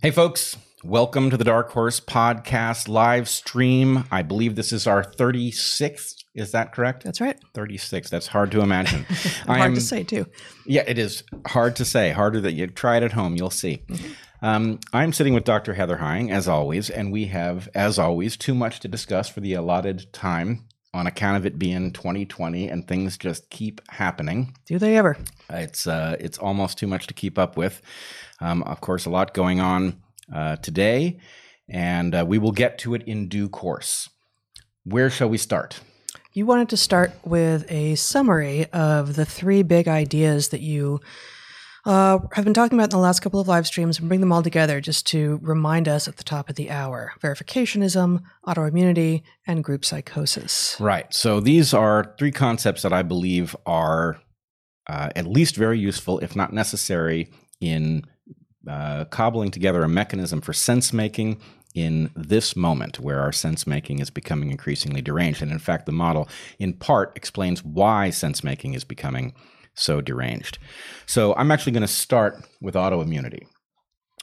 Hey, folks. Welcome to the Dark Horse Podcast live stream. I believe this is our 36th. Is that correct? That's right. 36. That's hard to imagine. hard am, to say, too. Yeah, it is hard to say. Harder that you try it at home. You'll see. Mm-hmm. Um, I'm sitting with Dr. Heather Heying, as always, and we have, as always, too much to discuss for the allotted time on account of it being 2020 and things just keep happening. Do they ever? It's uh, it's almost too much to keep up with. Um, of course, a lot going on uh, today, and uh, we will get to it in due course. Where shall we start? You wanted to start with a summary of the three big ideas that you uh, have been talking about in the last couple of live streams and bring them all together just to remind us at the top of the hour verificationism, autoimmunity, and group psychosis. Right. So these are three concepts that I believe are uh, at least very useful, if not necessary, in uh, cobbling together a mechanism for sense making in this moment where our sense making is becoming increasingly deranged. And in fact, the model in part explains why sense making is becoming so deranged. So I'm actually going to start with autoimmunity.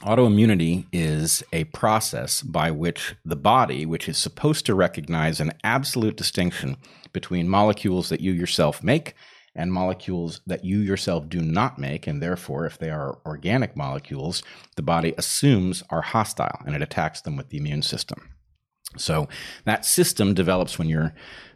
Autoimmunity is a process by which the body, which is supposed to recognize an absolute distinction between molecules that you yourself make and molecules that you yourself do not make, and therefore, if they are organic molecules, the body assumes are hostile and it attacks them with the immune system. So that system develops when you're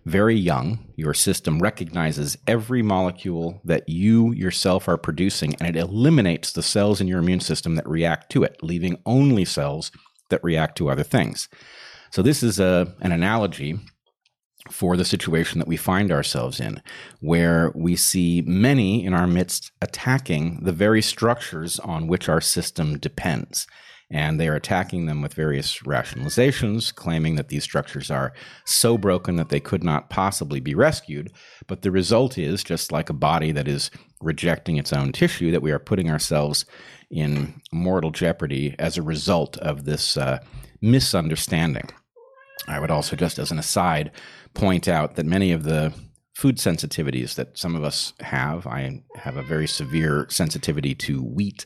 very young. Your system recognizes every molecule that you yourself are producing and it eliminates the cells in your immune system that react to it, leaving only cells that react to other things. So this is a, an analogy for the situation that we find ourselves in, where we see many in our midst attacking the very structures on which our system depends. And they are attacking them with various rationalizations, claiming that these structures are so broken that they could not possibly be rescued. But the result is, just like a body that is rejecting its own tissue, that we are putting ourselves in mortal jeopardy as a result of this uh, misunderstanding. I would also, just as an aside, point out that many of the food sensitivities that some of us have, I have a very severe sensitivity to wheat,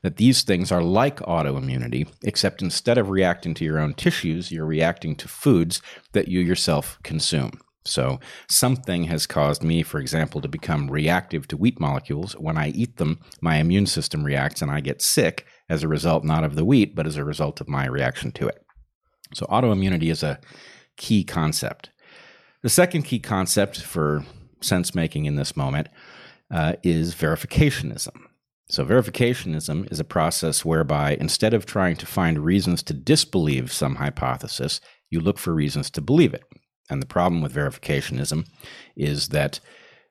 that these things are like autoimmunity, except instead of reacting to your own tissues, you're reacting to foods that you yourself consume. So, something has caused me, for example, to become reactive to wheat molecules. When I eat them, my immune system reacts and I get sick as a result not of the wheat, but as a result of my reaction to it. So, autoimmunity is a key concept. The second key concept for sense making in this moment uh, is verificationism. So, verificationism is a process whereby instead of trying to find reasons to disbelieve some hypothesis, you look for reasons to believe it. And the problem with verificationism is that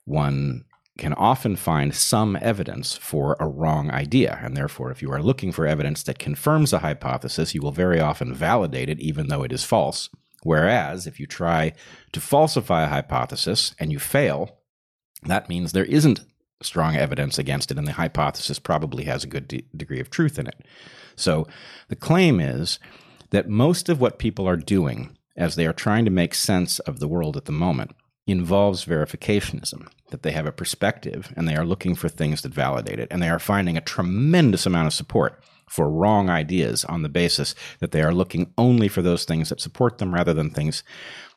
one can often find some evidence for a wrong idea. And therefore, if you are looking for evidence that confirms a hypothesis, you will very often validate it, even though it is false. Whereas if you try to falsify a hypothesis and you fail, that means there isn't strong evidence against it, and the hypothesis probably has a good de- degree of truth in it. So the claim is that most of what people are doing as they are trying to make sense of the world at the moment involves verificationism, that they have a perspective and they are looking for things that validate it, and they are finding a tremendous amount of support for wrong ideas on the basis that they are looking only for those things that support them rather than things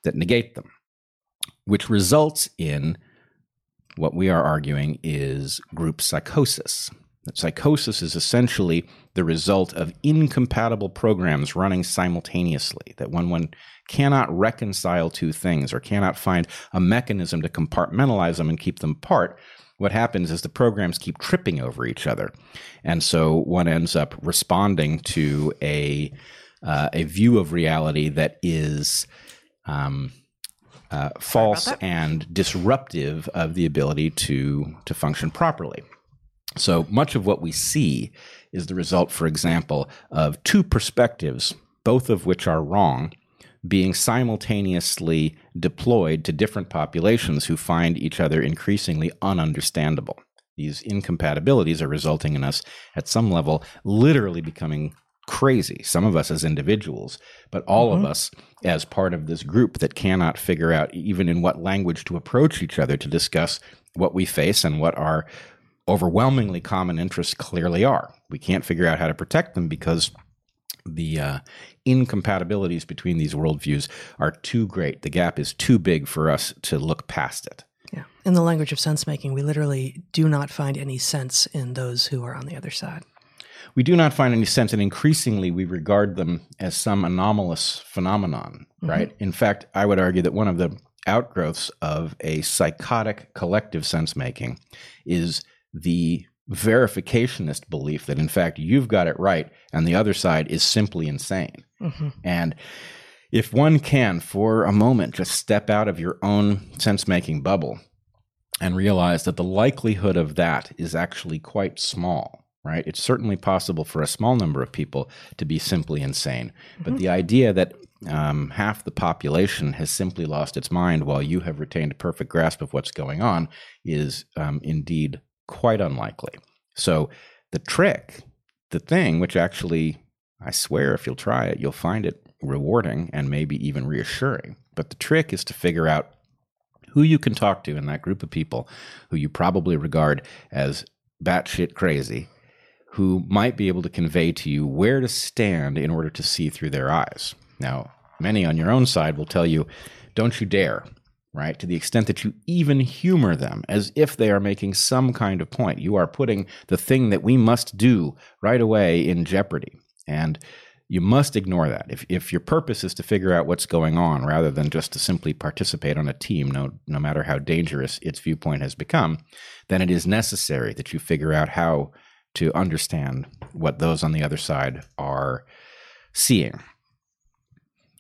that negate them, which results in what we are arguing is group psychosis. That psychosis is essentially the result of incompatible programs running simultaneously, that when one cannot reconcile two things or cannot find a mechanism to compartmentalize them and keep them apart, what happens is the programs keep tripping over each other. And so one ends up responding to a, uh, a view of reality that is um, uh, false and disruptive of the ability to, to function properly. So much of what we see is the result, for example, of two perspectives, both of which are wrong being simultaneously deployed to different populations who find each other increasingly ununderstandable. These incompatibilities are resulting in us, at some level, literally becoming crazy. Some of us as individuals, but all mm-hmm. of us as part of this group that cannot figure out even in what language to approach each other to discuss what we face and what our overwhelmingly common interests clearly are. We can't figure out how to protect them because the uh, incompatibilities between these worldviews are too great. The gap is too big for us to look past it. Yeah. In the language of sense making, we literally do not find any sense in those who are on the other side. We do not find any sense, and increasingly we regard them as some anomalous phenomenon, mm-hmm. right? In fact, I would argue that one of the outgrowths of a psychotic collective sense making is the verificationist belief that in fact you've got it right and the other side is simply insane. Mm-hmm. And if one can, for a moment, just step out of your own sense making bubble and realize that the likelihood of that is actually quite small, right? It's certainly possible for a small number of people to be simply insane. Mm-hmm. But the idea that um, half the population has simply lost its mind while you have retained a perfect grasp of what's going on is um, indeed quite unlikely. So the trick, the thing, which actually, I swear, if you'll try it, you'll find it rewarding and maybe even reassuring. But the trick is to figure out who you can talk to in that group of people who you probably regard as batshit crazy, who might be able to convey to you where to stand in order to see through their eyes. Now, many on your own side will tell you, don't you dare right? To the extent that you even humor them as if they are making some kind of point. You are putting the thing that we must do right away in jeopardy. And you must ignore that. If, if your purpose is to figure out what's going on rather than just to simply participate on a team, no, no matter how dangerous its viewpoint has become, then it is necessary that you figure out how to understand what those on the other side are seeing.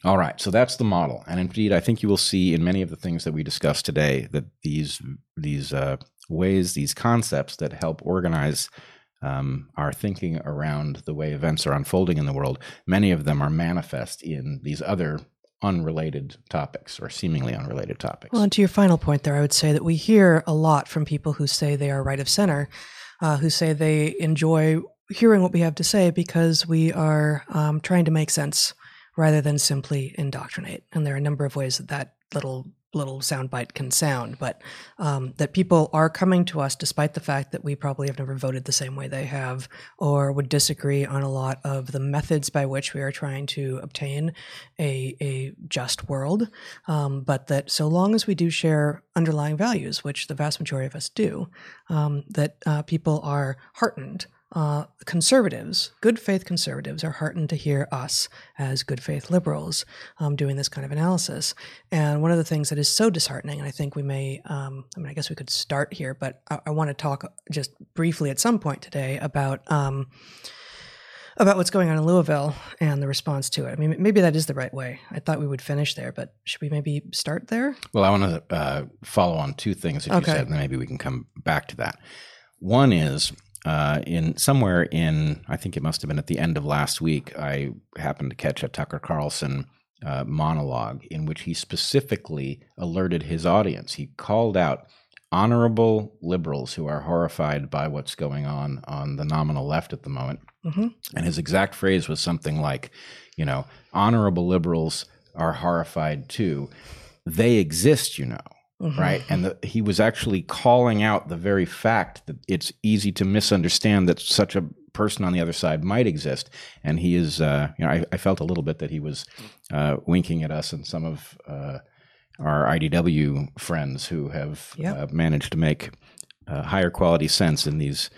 All right, so that's the model, and indeed, I think you will see in many of the things that we discussed today that these these uh, ways, these concepts that help organize um, our thinking around the way events are unfolding in the world, many of them are manifest in these other unrelated topics or seemingly unrelated topics. Well, and to your final point there, I would say that we hear a lot from people who say they are right of center, uh, who say they enjoy hearing what we have to say because we are um, trying to make sense rather than simply indoctrinate. And there are a number of ways that that little little soundbite can sound, but um, that people are coming to us despite the fact that we probably have never voted the same way they have, or would disagree on a lot of the methods by which we are trying to obtain a, a just world. Um, but that so long as we do share underlying values, which the vast majority of us do, um, that uh, people are heartened uh, conservatives, good faith conservatives, are heartened to hear us as good faith liberals um, doing this kind of analysis. And one of the things that is so disheartening, and I think we may, um, I mean, I guess we could start here, but I, I want to talk just briefly at some point today about. Um, about what's going on in Louisville and the response to it. I mean, maybe that is the right way. I thought we would finish there, but should we maybe start there? Well, I want to uh, follow on two things that okay. you said, and then maybe we can come back to that. One is uh, in somewhere in I think it must have been at the end of last week, I happened to catch a Tucker Carlson uh, monologue in which he specifically alerted his audience. He called out honorable liberals who are horrified by what's going on on the nominal left at the moment. Mm-hmm. And his exact phrase was something like, you know, honorable liberals are horrified too. They exist, you know. Mm-hmm. Right. And the, he was actually calling out the very fact that it's easy to misunderstand that such a person on the other side might exist. And he is, uh, you know, I, I, felt a little bit that he was uh, winking at us and some of uh, our IDW friends who have yep. Uh, managed to make uh, higher quality sense in these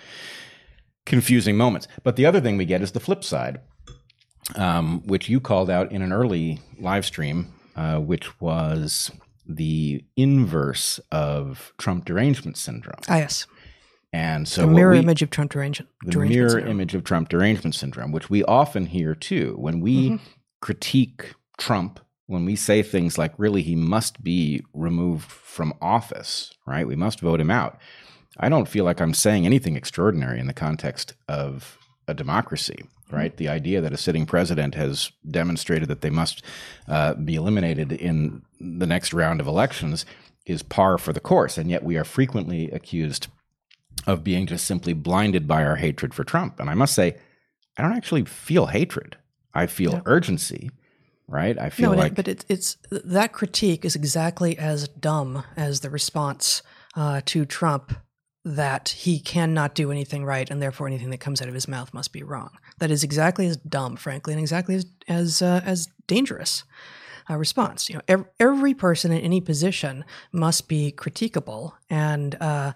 confusing moments. But the other thing we get is the flip side, um, which you called out in an early live stream, uh, which was the inverse of Trump derangement syndrome. Ah, yes. And so the mirror we, image of Trump derangement. The mirror syndrome. image of Trump derangement syndrome, which we often hear too when we mm-hmm. critique Trump. When we say things like, "Really, he must be removed from office," right? We must vote him out. I don't feel like I'm saying anything extraordinary in the context of a democracy right? The idea that a sitting president has demonstrated that they must uh, be eliminated in the next round of elections is par for the course. And yet we are frequently accused of being just simply blinded by our hatred for Trump. And I must say, I don't actually feel hatred. I feel urgency, right? I feel no, like. But it, it's that critique is exactly as dumb as the response uh, to Trump that he cannot do anything right and therefore anything that comes out of his mouth must be wrong. that is exactly as dumb, frankly, and exactly as as uh, as dangerous uh, response. You know, every, every, person in any position must be critiquable, and uh,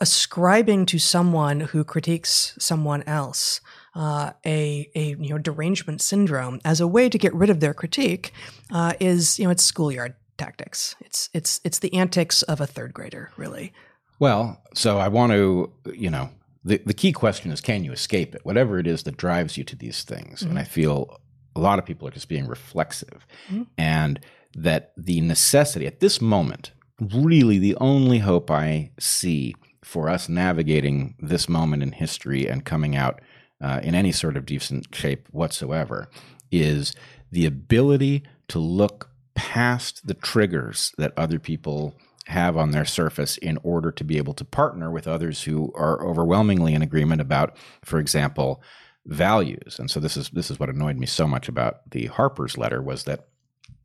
ascribing to someone who critiques someone else uh, a a you know derangement syndrome as a way to get rid of their critique uh, is you know it's schoolyard tactics. It's it's it's the antics of a third grader, really. Well, so I want to you know the the key question is can you escape it? Whatever it is that drives you to these things, mm-hmm. and I feel a lot of people are just being reflexive, mm-hmm. and that the necessity at this moment, really the only hope I see for us navigating this moment in history and coming out uh, in any sort of decent shape whatsoever is the ability to look past the triggers that other people have on their surface in order to be able to partner with others who are overwhelmingly in agreement about, for example, values. And so this is this is what annoyed me so much about the Harper's letter was that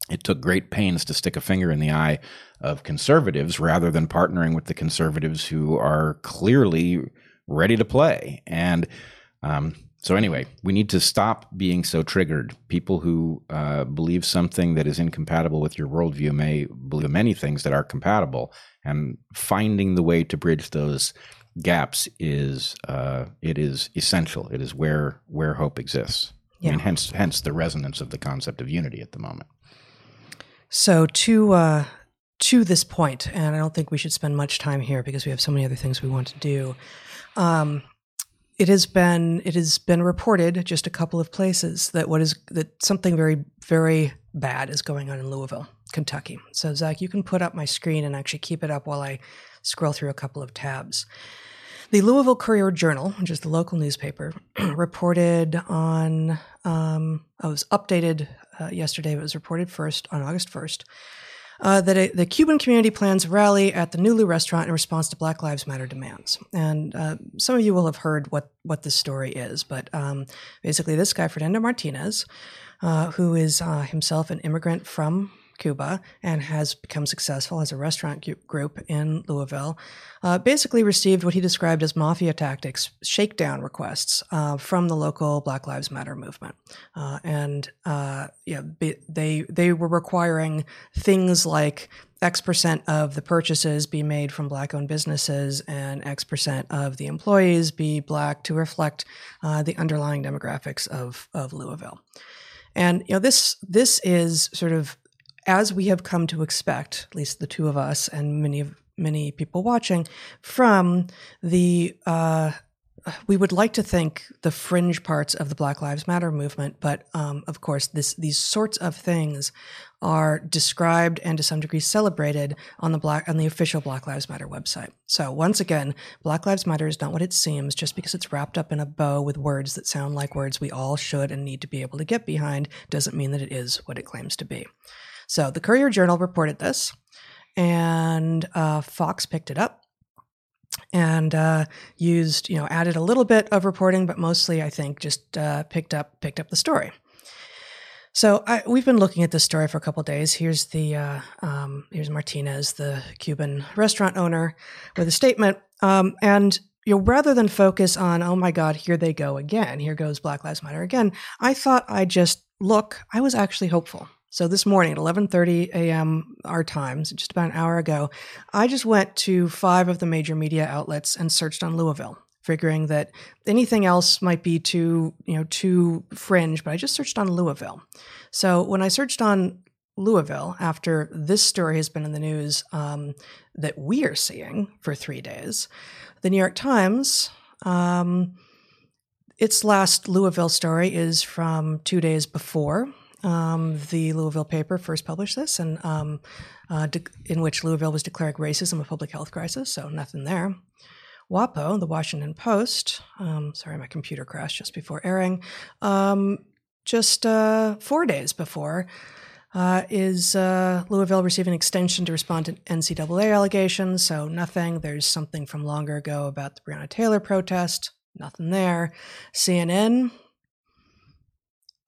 it took great pains to stick a finger in the eye of conservatives rather than partnering with the conservatives who are clearly ready to play. And um, so, anyway, we need to stop being so triggered. People who uh, believe something that is incompatible with your worldview may believe many things that are compatible, and finding the way to bridge those gaps is uh, it is essential. It is where where hope exists. Yeah. I mean, hence hence the resonance of the concept of unity at the moment. So to uh, to this point, and I don't think we should spend much time here because we have so many other things we want to do. Um, it has been it has been reported just a couple of places that what is that something very very bad is going on in Louisville, Kentucky. So Zach, you can put up my screen and actually keep it up while I scroll through a couple of tabs. The Louisville Courier Journal, which is the local newspaper, reported on. Um, I was updated uh, yesterday. But it was reported first on August first uh, that a, the Cuban community plans rally at the Nulu restaurant in response to Black Lives Matter demands. And uh, some of you will have heard what, what this story is, but um, basically, this guy, Fernando Martinez, uh, who is uh, himself an immigrant from Cuba and has become successful as a restaurant group in Louisville, uh, basically received what he described as mafia tactics, shakedown requests uh, from the local Black Lives Matter movement, uh, and uh, yeah, they they were requiring things like X percent of the purchases be made from black owned businesses and X percent of the employees be black to reflect uh, the underlying demographics of, of Louisville. And you know this this is sort of as we have come to expect, at least the two of us and many of many people watching, from the uh, we would like to think the fringe parts of the Black Lives Matter movement, but um, of course, this these sorts of things are described and to some degree celebrated on the black on the official Black Lives Matter website. So once again, Black Lives Matter is not what it seems. Just because it's wrapped up in a bow with words that sound like words we all should and need to be able to get behind, doesn't mean that it is what it claims to be. So the Courier Journal reported this, and uh, Fox picked it up and uh, used, you know, added a little bit of reporting, but mostly I think just uh, picked up picked up the story. So I, we've been looking at this story for a couple days. Here's the uh, um, here's Martinez, the Cuban restaurant owner, with a statement. Um, and you know, rather than focus on, oh my God, here they go again, here goes Black Lives Matter again, I thought I'd just look. I was actually hopeful. So this morning at 11:30 a.m. our times, just about an hour ago, I just went to five of the major media outlets and searched on Louisville, figuring that anything else might be too, you know, too fringe, but I just searched on Louisville. So when I searched on Louisville after this story has been in the news um, that we are seeing for three days, the New York Times. Um, its last Louisville story is from two days before um, the Louisville paper first published this, and um, uh, de- in which Louisville was declaring racism a public health crisis. So nothing there. WAPO, the Washington Post. Um, sorry, my computer crashed just before airing. Um, just uh, four days before. Uh, is uh, Louisville receiving an extension to respond to NCAA allegations? So nothing. There's something from longer ago about the Breonna Taylor protest. Nothing there. CNN,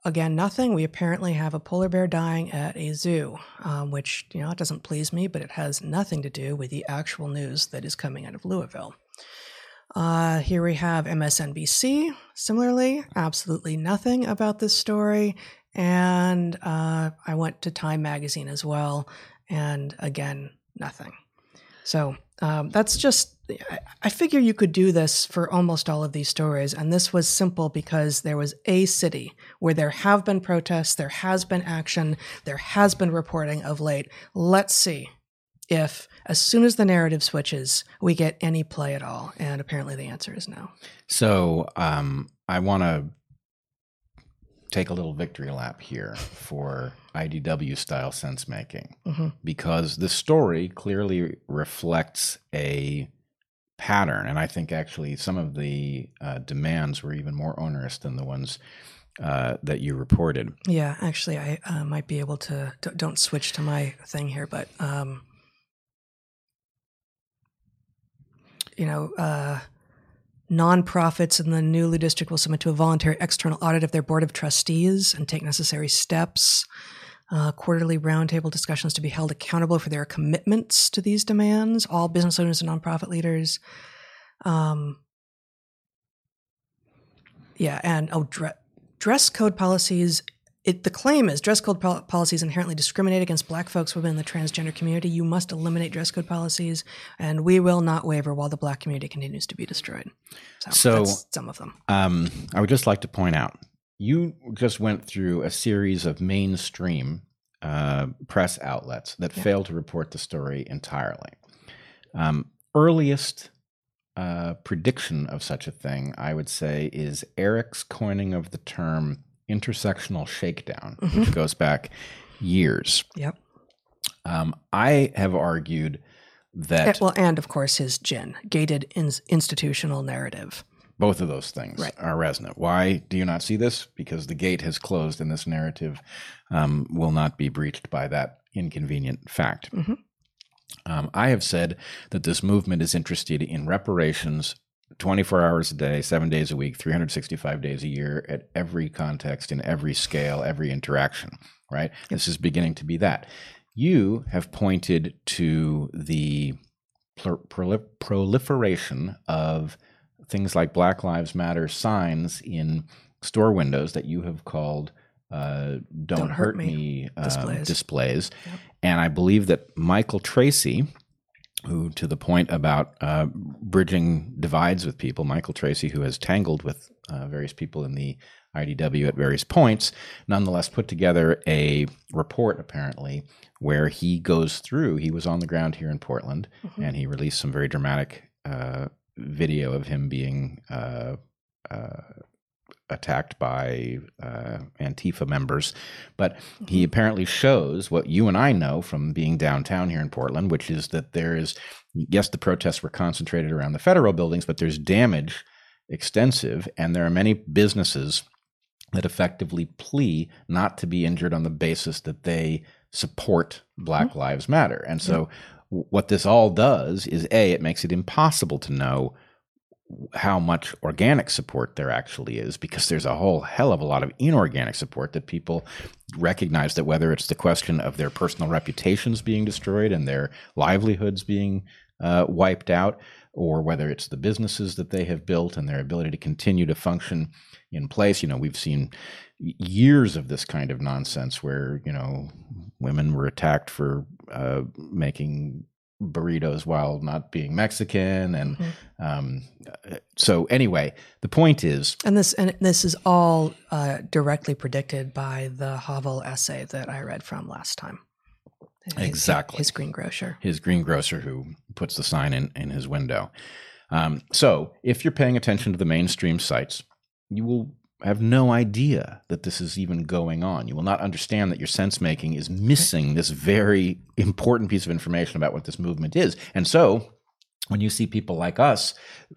Again, nothing. We apparently have a polar bear dying at a zoo, um, which, you know, it doesn't please me, but it has nothing to do with the actual news that is coming out of Louisville. Uh, here we have MSNBC. Similarly, absolutely nothing about this story. And uh, I went to Time Magazine as well. And again, nothing. So um, that's just, I figure you could do this for almost all of these stories. And this was simple because there was a city where there have been protests, there has been action, there has been reporting of late. Let's see if, as soon as the narrative switches, we get any play at all. And apparently the answer is no. So um, I want to take a little victory lap here for IDW style sense making Mhm. because the story clearly reflects a pattern. And I think actually some of the uh, demands were even more onerous than the ones uh, that you reported. Yeah, actually, I uh, might be able to. Don't switch to my thing here, but um, you know, uh, nonprofits in the Nulu district will submit to a voluntary external audit of their board of trustees and take necessary steps. Uh, quarterly roundtable discussions to be held accountable for their commitments to these demands. All business owners and nonprofit leaders. Um, yeah, and oh, dre- dress code policies. It, the claim is dress code pol- policies inherently discriminate against black folks within the transgender community. You must eliminate dress code policies, and we will not waver while the black community continues to be destroyed. So, So- that's some of them. Um, I would just like to point out you just went through a series of mainstream uh, press outlets that Yeah. failed to report the story entirely. Um, earliest uh, prediction of such a thing, I would say, is Eric's coining of the term intersectional shakedown, which goes back years. Yep. Um, I have argued that Eh, well, and of course his GIN, gated ins- institutional narrative. Both of those things Right. are resonant. Why do you not see this? Because the gate has closed and this narrative um, will not be breached by that inconvenient fact. Mhm. Um, I have said that this movement is interested in reparations 24 hours a day, seven days a week, 365 days a year at every context, in every scale, every interaction, right? This is beginning to be that. You have pointed to the prol- proliferation of things like Black Lives Matter signs in store windows that you have called uh, "Don't, Don't Hurt, Hurt Me" Me um, displays. displays. Yep. And I believe that Michael Tracey, who, to the point about uh, bridging divides with people, Michael Tracey, who has tangled with uh, various people in the IDW at various points, nonetheless put together a report apparently where he goes through. He was on the ground here in Portland, Mhm. and he released some very dramatic uh, video of him being uh, uh, attacked by uh, Antifa members. But he apparently shows what you and I know from being downtown here in Portland, which is that there is, yes, the protests were concentrated around the federal buildings, but there's damage extensive, and there are many businesses that effectively plea not to be injured on the basis that they support Black Lives Matter. And so, what this all does is A, it makes it impossible to know how much organic support there actually is because there's a whole hell of a lot of inorganic support that people recognize that whether it's the question of their personal reputations being destroyed and their livelihoods being uh, wiped out, or whether it's the businesses that they have built and their ability to continue to function in place. You know, we've seen years of this kind of nonsense where, you know, women were attacked for uh, making burritos while not being Mexican. And Mhm. um, so, anyway, the point is And this and this is all uh, directly predicted by the Havel essay that I read from last time. Exactly. his greengrocer. his greengrocer who puts the sign in, in his window. Um, so, if you're paying attention to the mainstream sites, you will have no idea that this is even going on. You will not understand that your sense making is missing this very important piece of information about what this movement is. And so, when you see people like us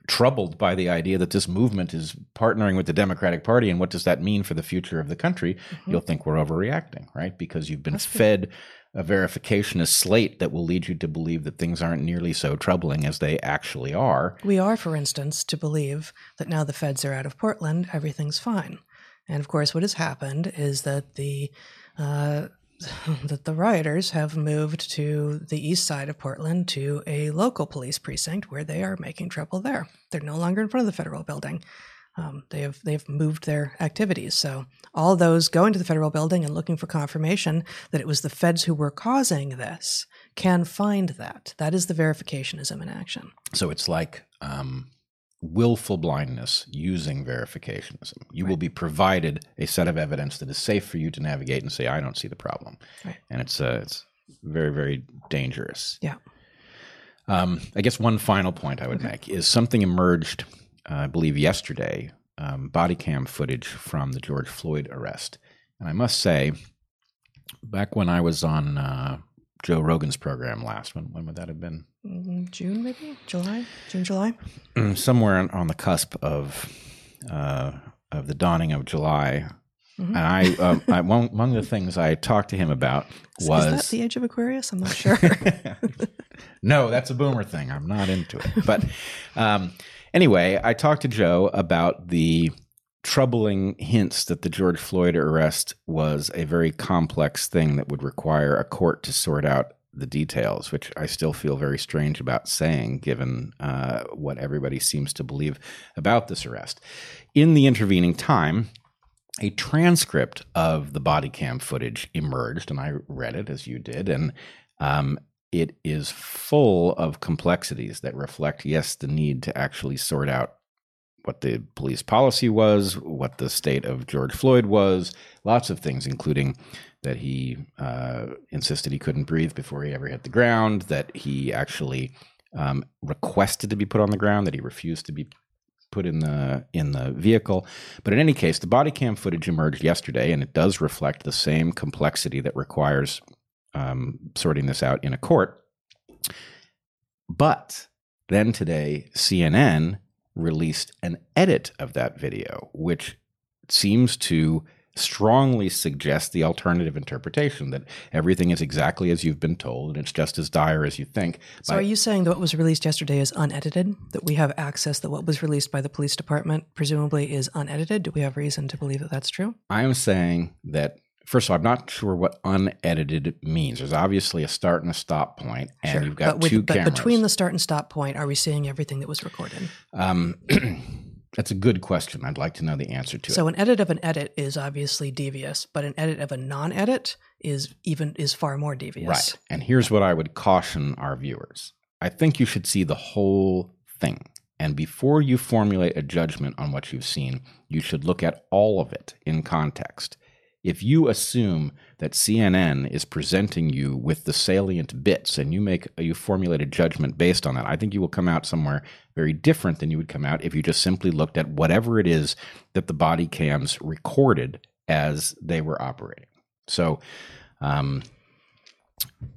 troubled by the idea that this movement is partnering with the Democratic Party and what does that mean for the future of the country, you'll think we're overreacting, right? Because you've been be. fed a verificationist slate that will lead you to believe that things aren't nearly so troubling as they actually are. We are, for instance, to believe that now the feds are out of Portland, everything's fine. And of course, what has happened is that the uh, that the rioters have moved to the east side of Portland to a local police precinct where they are making trouble there. They're no longer in front of the federal building. Um, they have they've moved their activities. So all those going to the federal building and looking for confirmation that it was the feds who were causing this can find that. That is the verificationism in action. So it's like um, willful blindness using verificationism. You right. will be provided a set of evidence that is safe for you to navigate and say, "I don't see the problem," right. and it's uh, it's very very dangerous. Yeah. Um, I guess one final point I would okay. make is something emerged, uh, I believe, yesterday, um, body cam footage from the George Floyd arrest, and I must say, back when I was on uh, Joe Rogan's program last. When when would that have been? Mm-hmm. June, maybe July, June, July. Mm, somewhere on, the cusp of uh, of the dawning of July. Mm-hmm. And I, uh, I one, of the things I talked to him about was Is that the age of Aquarius. I'm not sure. no, that's a boomer thing. I'm not into it. But um, anyway, I talked to Joe about the troubling hints that the George Floyd arrest was a very complex thing that would require a court to sort out the details, which I still feel very strange about saying, given uh, what everybody seems to believe about this arrest. In the intervening time, a transcript of the body cam footage emerged, and I read it as you did, and um, it is full of complexities that reflect, yes, the need to actually sort out what the police policy was, what the state of George Floyd was, lots of things, including that he uh, insisted he couldn't breathe before he ever hit the ground, that he actually um, requested to be put on the ground, that he refused to be put in the in the vehicle. But in any case, the body cam footage emerged yesterday, and it does reflect the same complexity that requires um, sorting this out in a court. But then today, CNN released an edit of that video, which seems to strongly suggest the alternative interpretation that everything is exactly as you've been told and it's just as dire as you think. So, are you saying that what was released yesterday is unedited? That we have access that what was released by the police department presumably is unedited? Do we have reason to believe that that's true? I am saying that First of all, I'm not sure what unedited means. There's obviously a start and a stop point, and sure. you've got but with, two but cameras. Between the start and stop point, are we seeing everything that was recorded? Um, that's a good question. I'd like to know the answer to so it. So, an edit of an edit is obviously devious, but an edit of a non-edit is even is far more devious. Right. And here's what I would caution our viewers. I think you should see the whole thing. And before you formulate a judgment on what you've seen, you should look at all of it in context if you assume that CNN is presenting you with the salient bits and you make you formulate a judgment based on that, I think you will come out somewhere very different than you would come out if you just simply looked at whatever it is that the body cams recorded as they were operating. So, um,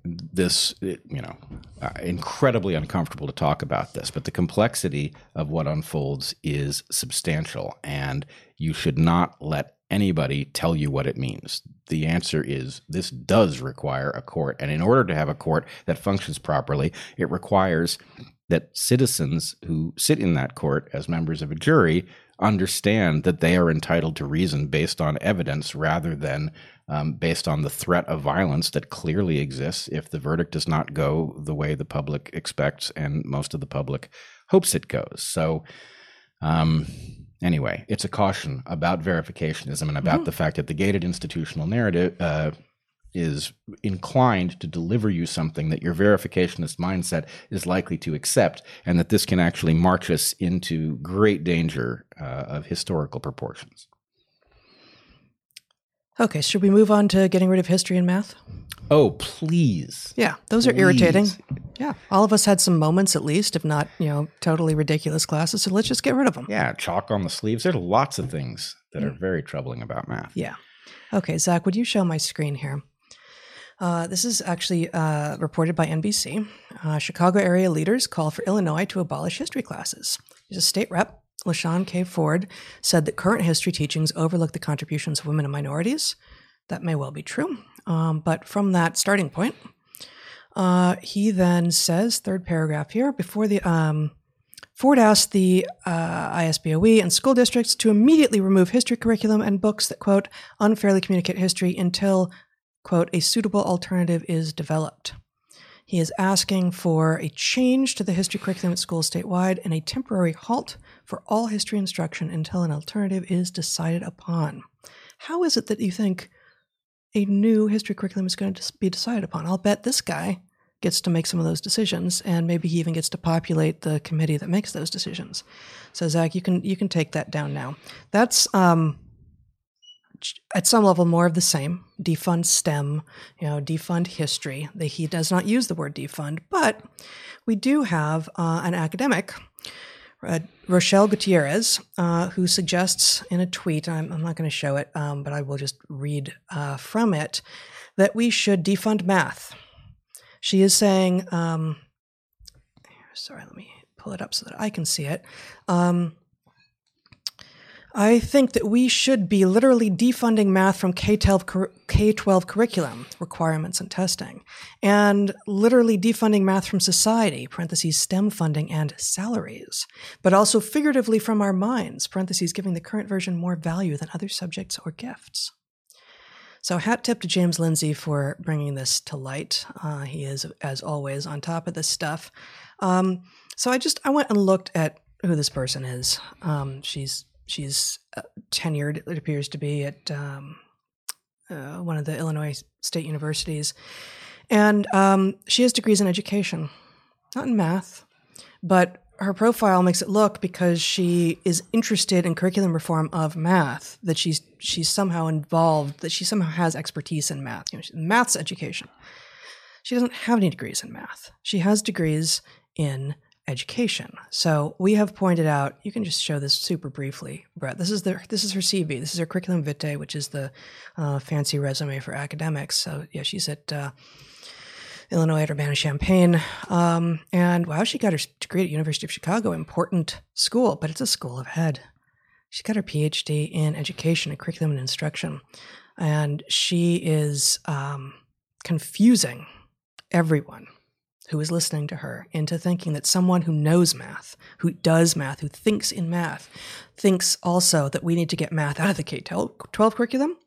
this you know uh, incredibly uncomfortable to talk about this but the complexity of what unfolds is substantial and you should not let anybody tell you what it means. The answer is this does require a court. And in order to have a court that functions properly, it requires that citizens who sit in that court as members of a jury understand that they are entitled to reason based on evidence rather than um, based on the threat of violence that clearly exists if the verdict does not go the way the public expects and most of the public hopes it goes. So, um, anyway, it's a caution about verificationism and about mm-hmm. the fact that the gated institutional narrative uh, is inclined to deliver you something that your verificationist mindset is likely to accept, and that this can actually march us into great danger uh, of historical proportions. Okay, should we move on to getting rid of history and math? Oh, please. Yeah, those are irritating. Yeah, all of us had some moments at least, if not, you know, totally ridiculous classes. So let's just get rid of them. Yeah, chalk on the sleeves. There's lots of things that are very troubling about math. Yeah. Okay, Zach, would you show my screen here? Uh, this is actually uh, reported by NBC. Uh, Chicago area leaders call for Illinois to abolish history classes. He's a state rep LaShawn K. Ford said that current history teachings overlook the contributions of women and minorities. That may well be true. Um, but from that starting point, uh, he then says, third paragraph here, before the um, Ford asked the uh, ISBOE and school districts to immediately remove history curriculum and books that, quote, unfairly communicate history until quote, a suitable alternative is developed. He is asking for a change to the history curriculum at schools statewide and a temporary halt for all history instruction until an alternative is decided upon. How is it that you think a new history curriculum is going to be decided upon? I'll bet this guy gets to make some of those decisions, and maybe he even gets to populate the committee that makes those decisions. So, Zach, you can you can take that down now. That's um, at some level more of the same. Defund STEM, you know, defund history. He does not use the word defund, but we do have uh, an academic, uh, Rochelle Gutierrez, uh, who suggests in a tweet. I'm, I'm not going to show it, um, but I will just read uh, from it that we should defund math. She is saying, um, sorry, let me pull it up so that I can see it. Um, I think that we should be literally defunding math from K-12, K-12 curriculum requirements and testing, and literally defunding math from society, parentheses, STEM funding and salaries, but also figuratively from our minds, parentheses, giving the current version more value than other subjects or gifts. So, hat tip to James Lindsay for bringing this to light. Uh, he is, as always, on top of this stuff. Um, so, I just I went and looked at who this person is. Um, she's She's uh, tenured, it appears to be, at um, uh, one of the Illinois state universities. And um, she has degrees in education, not in math, but her profile makes it look because she is interested in curriculum reform of math that she's she's somehow involved that she somehow has expertise in math you know math's education she doesn't have any degrees in math she has degrees in education. So we have pointed out. You can just show this super briefly, Brett. This is the this is her CV. This is her curriculum vitae, which is the uh, fancy resume for academics. So yeah, she's at uh, Illinois at Urbana Champaign, um, and wow, she got her degree at University of Chicago, important school, but it's a school of head. She got her PhD in education and curriculum and instruction, and she is um, confusing everyone who is listening to her into thinking that someone who knows math, who does math, who thinks in math, thinks also that we need to get math out of the K 12 curriculum.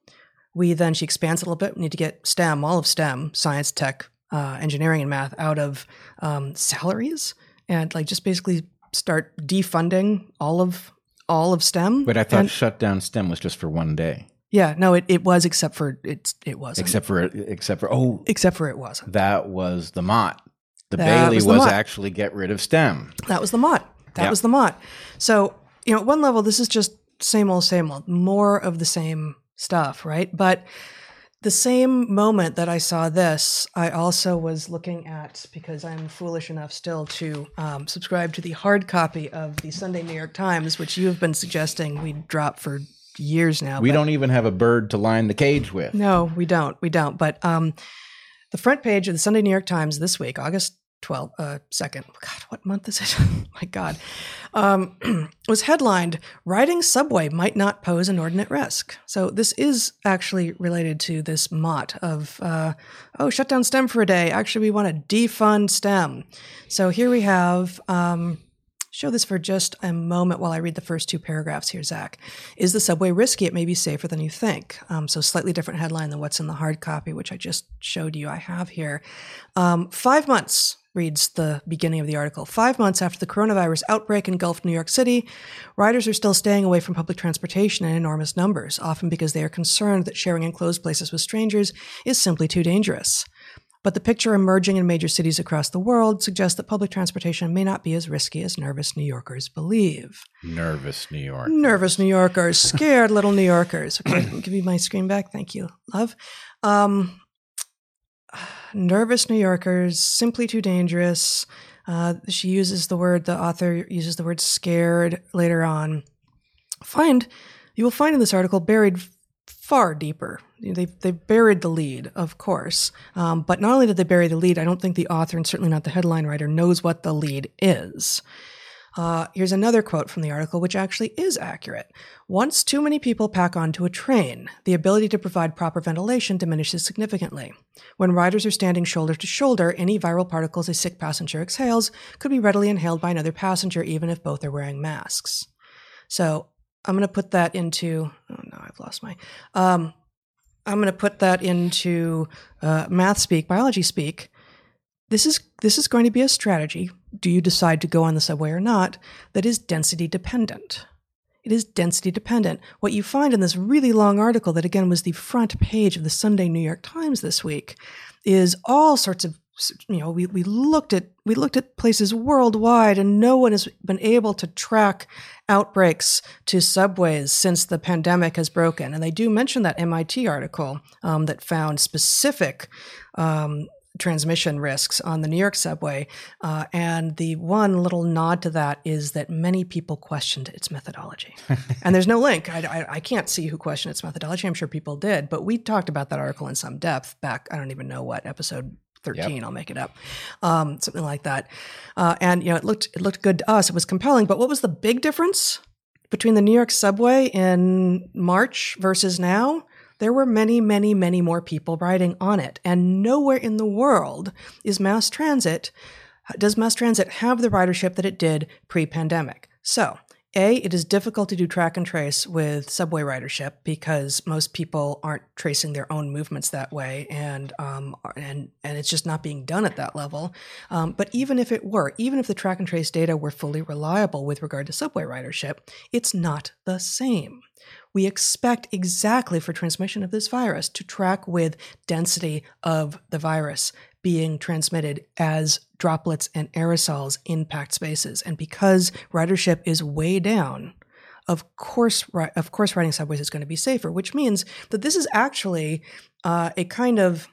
We then, she expands a little bit, we need to get STEM, all of STEM, science, tech, uh, engineering, and math out of um, salaries and like just basically start defunding all of all of STEM. But I thought and, shut down STEM was just for one day. Yeah, no, it, it was except for it's it wasn't. Except for except for oh except for it wasn't. That was the motte. The that Bailey was, was actually get rid of STEM. That was the motte. That yep. was the motte. So, you know, at one level, this is just same old, same old, more of the same stuff, right? But the same moment that I saw this, I also was looking at because I'm foolish enough still to um, subscribe to the hard copy of the Sunday New York Times, which you have been suggesting we drop for years now. We don't even have a bird to line the cage with. No, we don't. We don't. But um, the front page of the Sunday New York Times this week, August 12th, uh, 2nd, God, what month is it? My God, um, was headlined Riding Subway Might Not Pose Inordinate Risk. So this is actually related to this motte of, uh, oh, shut down STEM for a day. Actually, we want to defund STEM. So here we have um, show this for just a moment while I read the first two paragraphs here, Zach. Is the subway risky? It may be safer than you think. Um, so, slightly different headline than what's in the hard copy, which I just showed you I have here. Um, five months reads the beginning of the article. Five months after the coronavirus outbreak engulfed New York City, riders are still staying away from public transportation in enormous numbers, often because they are concerned that sharing enclosed places with strangers is simply too dangerous. But the picture emerging in major cities across the world suggests that public transportation may not be as risky as nervous New Yorkers believe. Nervous New York. Nervous New Yorkers, scared little New Yorkers. Okay, give me my screen back. Thank you, love. Um, nervous New Yorkers, simply too dangerous. Uh, she uses the word, the author uses the word scared later on. Find, you will find in this article buried far deeper. They've, they've buried the lead, of course. Um, but not only did they bury the lead, I don't think the author, and certainly not the headline writer, knows what the lead is. Uh, here's another quote from the article, which actually is accurate. Once too many people pack onto a train, the ability to provide proper ventilation diminishes significantly. When riders are standing shoulder to shoulder, any viral particles a sick passenger exhales could be readily inhaled by another passenger, even if both are wearing masks. So I'm going to put that into. Oh no, I've lost my. Um, I'm going to put that into uh, math speak, biology speak. This is this is going to be a strategy. Do you decide to go on the subway or not? That is density dependent. It is density dependent. What you find in this really long article, that again was the front page of the Sunday New York Times this week, is all sorts of you know we, we looked at we looked at places worldwide and no one has been able to track outbreaks to subways since the pandemic has broken and they do mention that mit article um, that found specific um, transmission risks on the New York subway. Uh, and the one little nod to that is that many people questioned its methodology. and there's no link. I, I, I, can't see who questioned its methodology. I'm sure people did, but we talked about that article in some depth back, I don't even know what episode 13 yep. i'll make it up um, something like that uh, and you know it looked it looked good to us it was compelling but what was the big difference between the new york subway in march versus now there were many, many, many more people riding on it. And nowhere in the world is mass transit, does mass transit have the ridership that it did pre pandemic. So, a, it is difficult to do track and trace with subway ridership because most people aren't tracing their own movements that way, and um, and and it's just not being done at that level. Um, but even if it were, even if the track and trace data were fully reliable with regard to subway ridership, it's not the same we expect exactly for transmission of this virus to track with density of the virus being transmitted as droplets and aerosols in packed spaces. And because ridership is way down, of course, of course, riding subways is going to be safer, which means that this is actually uh, a kind of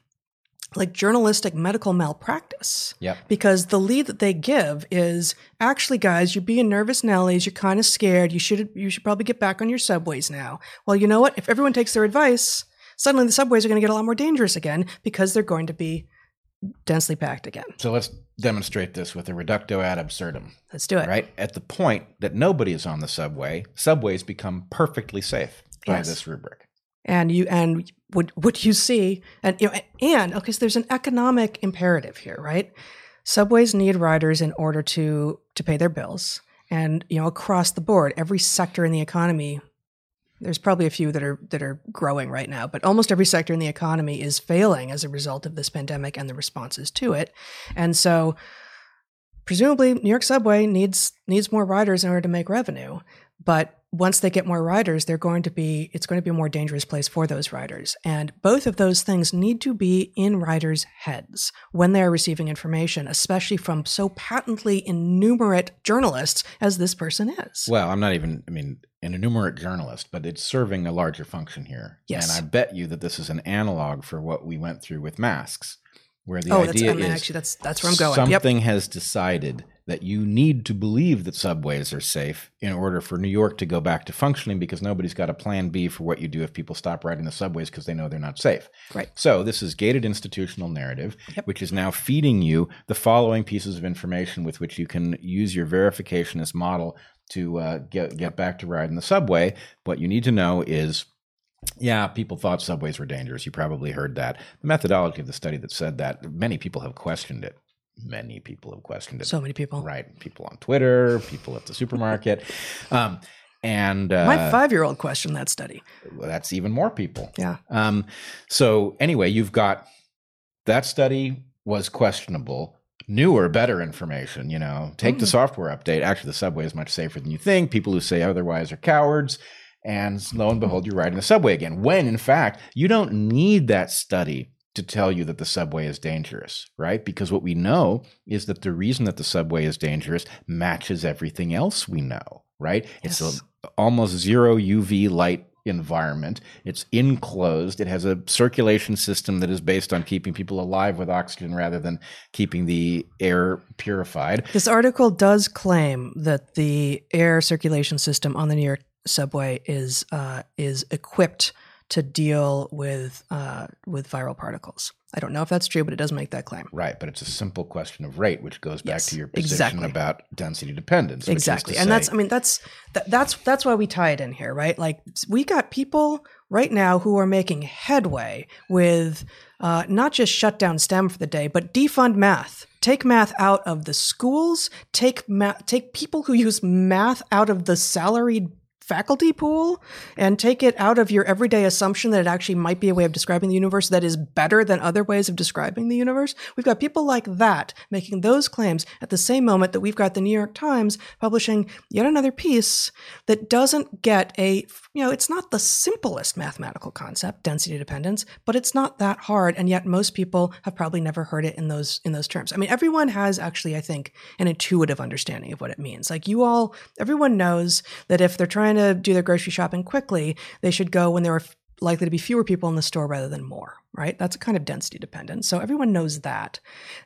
like journalistic medical malpractice. Yep. Because the lead that they give is actually, guys, you're being nervous Nellies, you're kind of scared. You should you should probably get back on your subways now. Well, you know what? If everyone takes their advice, suddenly the subways are going to get a lot more dangerous again because they're going to be densely packed again. So let's demonstrate this with a reductio ad absurdum. Let's do it. Right? At the point that nobody is on the subway, subways become perfectly safe by yes. this rubric and you and what what you see and you know and okay so there's an economic imperative here right subways need riders in order to to pay their bills and you know across the board every sector in the economy there's probably a few that are that are growing right now but almost every sector in the economy is failing as a result of this pandemic and the responses to it. And so presumably new york subway needs needs more riders in order to make revenue but once they get more riders, they're going to be, it's going to be a more dangerous place for those riders. And both of those things need to be in riders' heads when they are receiving information, especially from so patently innumerate journalists as this person is. Well, I'm not even, I mean, an enumerate journalist, but it's serving a larger function here. Yes. And I bet you that this is an analog for what we went through with masks, where the oh, idea I mean, is actually that's that's where I'm going. Something yep. has decided that you need to believe that subways are safe in order for New York to go back to functioning because nobody's got a plan B for what you do if people stop riding the subways because they know they're not safe. Right. So this is gated institutional narrative, yep. which is now feeding you the following pieces of information with which you can use your verificationist model to uh, get get back to riding the subway. What you need to know is yeah, people thought subways were dangerous. You probably heard that. The methodology of the study that said that, many people have questioned it many people have questioned it. So many people. Right. People on Twitter, people at the supermarket. Um, and uh, my five year old questioned that study. Well, that's even more people. Yeah. Um, so, anyway, you've got that study was questionable. Newer, better information. You know, take mm. the software update. Actually, the subway is much safer than you think. People who say otherwise are cowards. And lo and behold, you're riding the subway again. When in fact, you don't need that study to tell you that the subway is dangerous, right? Because what we know is that the reason that the subway is dangerous matches everything else we know, right? Yes. It's a almost zero UV light environment. It's enclosed. It has a circulation system that is based on keeping people alive with oxygen rather than keeping the air purified. This article does claim that the air circulation system on the New York subway is uh, is equipped to deal with uh, with viral particles. I don't know if that's true, but it does make that claim. Right, but it's a simple question of rate, which goes back yes, to your position exactly. about density dependence. Exactly, and say, that's I mean that's that, that's that's why we tie it in here, right? Like we got people right now who are making headway with uh, not just shut down STEM for the day, but defund math. Take math out of the schools. Take math. Take people who use math out of the salaried faculty pool and take it out of your everyday assumption that it actually might be a way of describing the universe that is better than other ways of describing the universe. We've got people like that making those claims at the same moment that we've got the New York Times publishing yet another piece that doesn't get a, you know, it's not the simplest mathematical concept, density dependence, but it's not that hard. And yet most people have probably never heard it in those, in those terms. I mean, everyone has actually, I think, an intuitive understanding of what it means. Like you all, everyone knows that if they're trying to do their grocery shopping quickly, they should go when there are likely to be fewer people in the store rather than more, right? That's a kind of density dependent. So everyone knows that.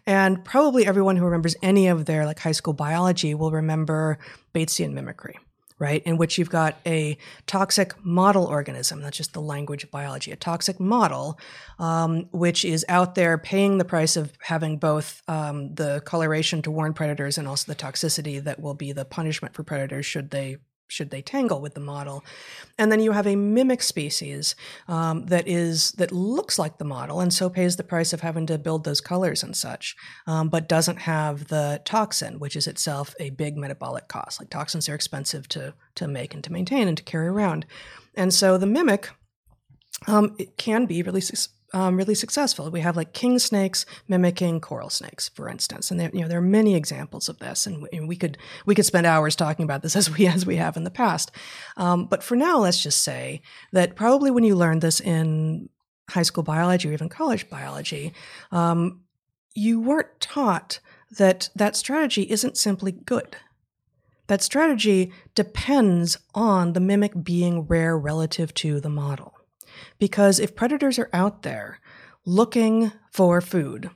And probably everyone who remembers any of their like high school biology will remember Batesian mimicry right? In which you've got a toxic model organism. That's just the language of biology. A toxic model, um, which is out there paying the price of having both um, the coloration to warn predators and also the toxicity that will be the punishment for predators should they should they tangle with the model. And then you have a mimic species um, that is that looks like the model and so pays the price of having to build those colors and such, um, but doesn't have the toxin, which is itself a big metabolic cost. Like toxins are expensive to to make and to maintain and to carry around, and so the mimic um, it can be really um, really successful. We have like king snakes mimicking coral snakes, for instance, and there, you know there are many examples of this, and we, and we could we could spend hours talking about this as we as we have in the past. Um, but for now, let's just say that probably when you learned this in high school biology or even college biology, um, you weren't taught that that strategy isn't simply good. That strategy depends on the mimic being rare relative to the model. Because if predators are out there looking for food,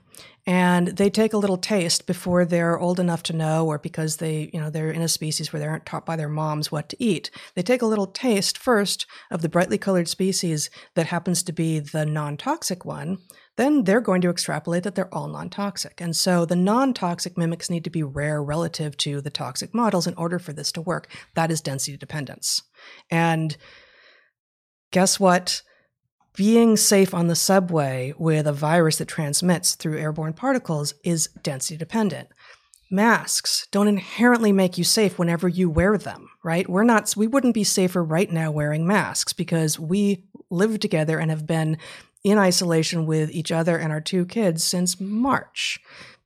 and they take a little taste before they're old enough to know or because they you know they're in a species where they aren't taught by their moms what to eat they take a little taste first of the brightly colored species that happens to be the non-toxic one then they're going to extrapolate that they're all non-toxic. And so the non-toxic mimics need to be rare relative to the toxic models in order for this to work. That is density dependence. And guess what being safe on the subway with a virus that transmits through airborne particles is density dependent. Masks don't inherently make you safe whenever you wear them, right? We're not, we wouldn't be safer right now wearing masks because we live together and have been in isolation with each other and our two kids since March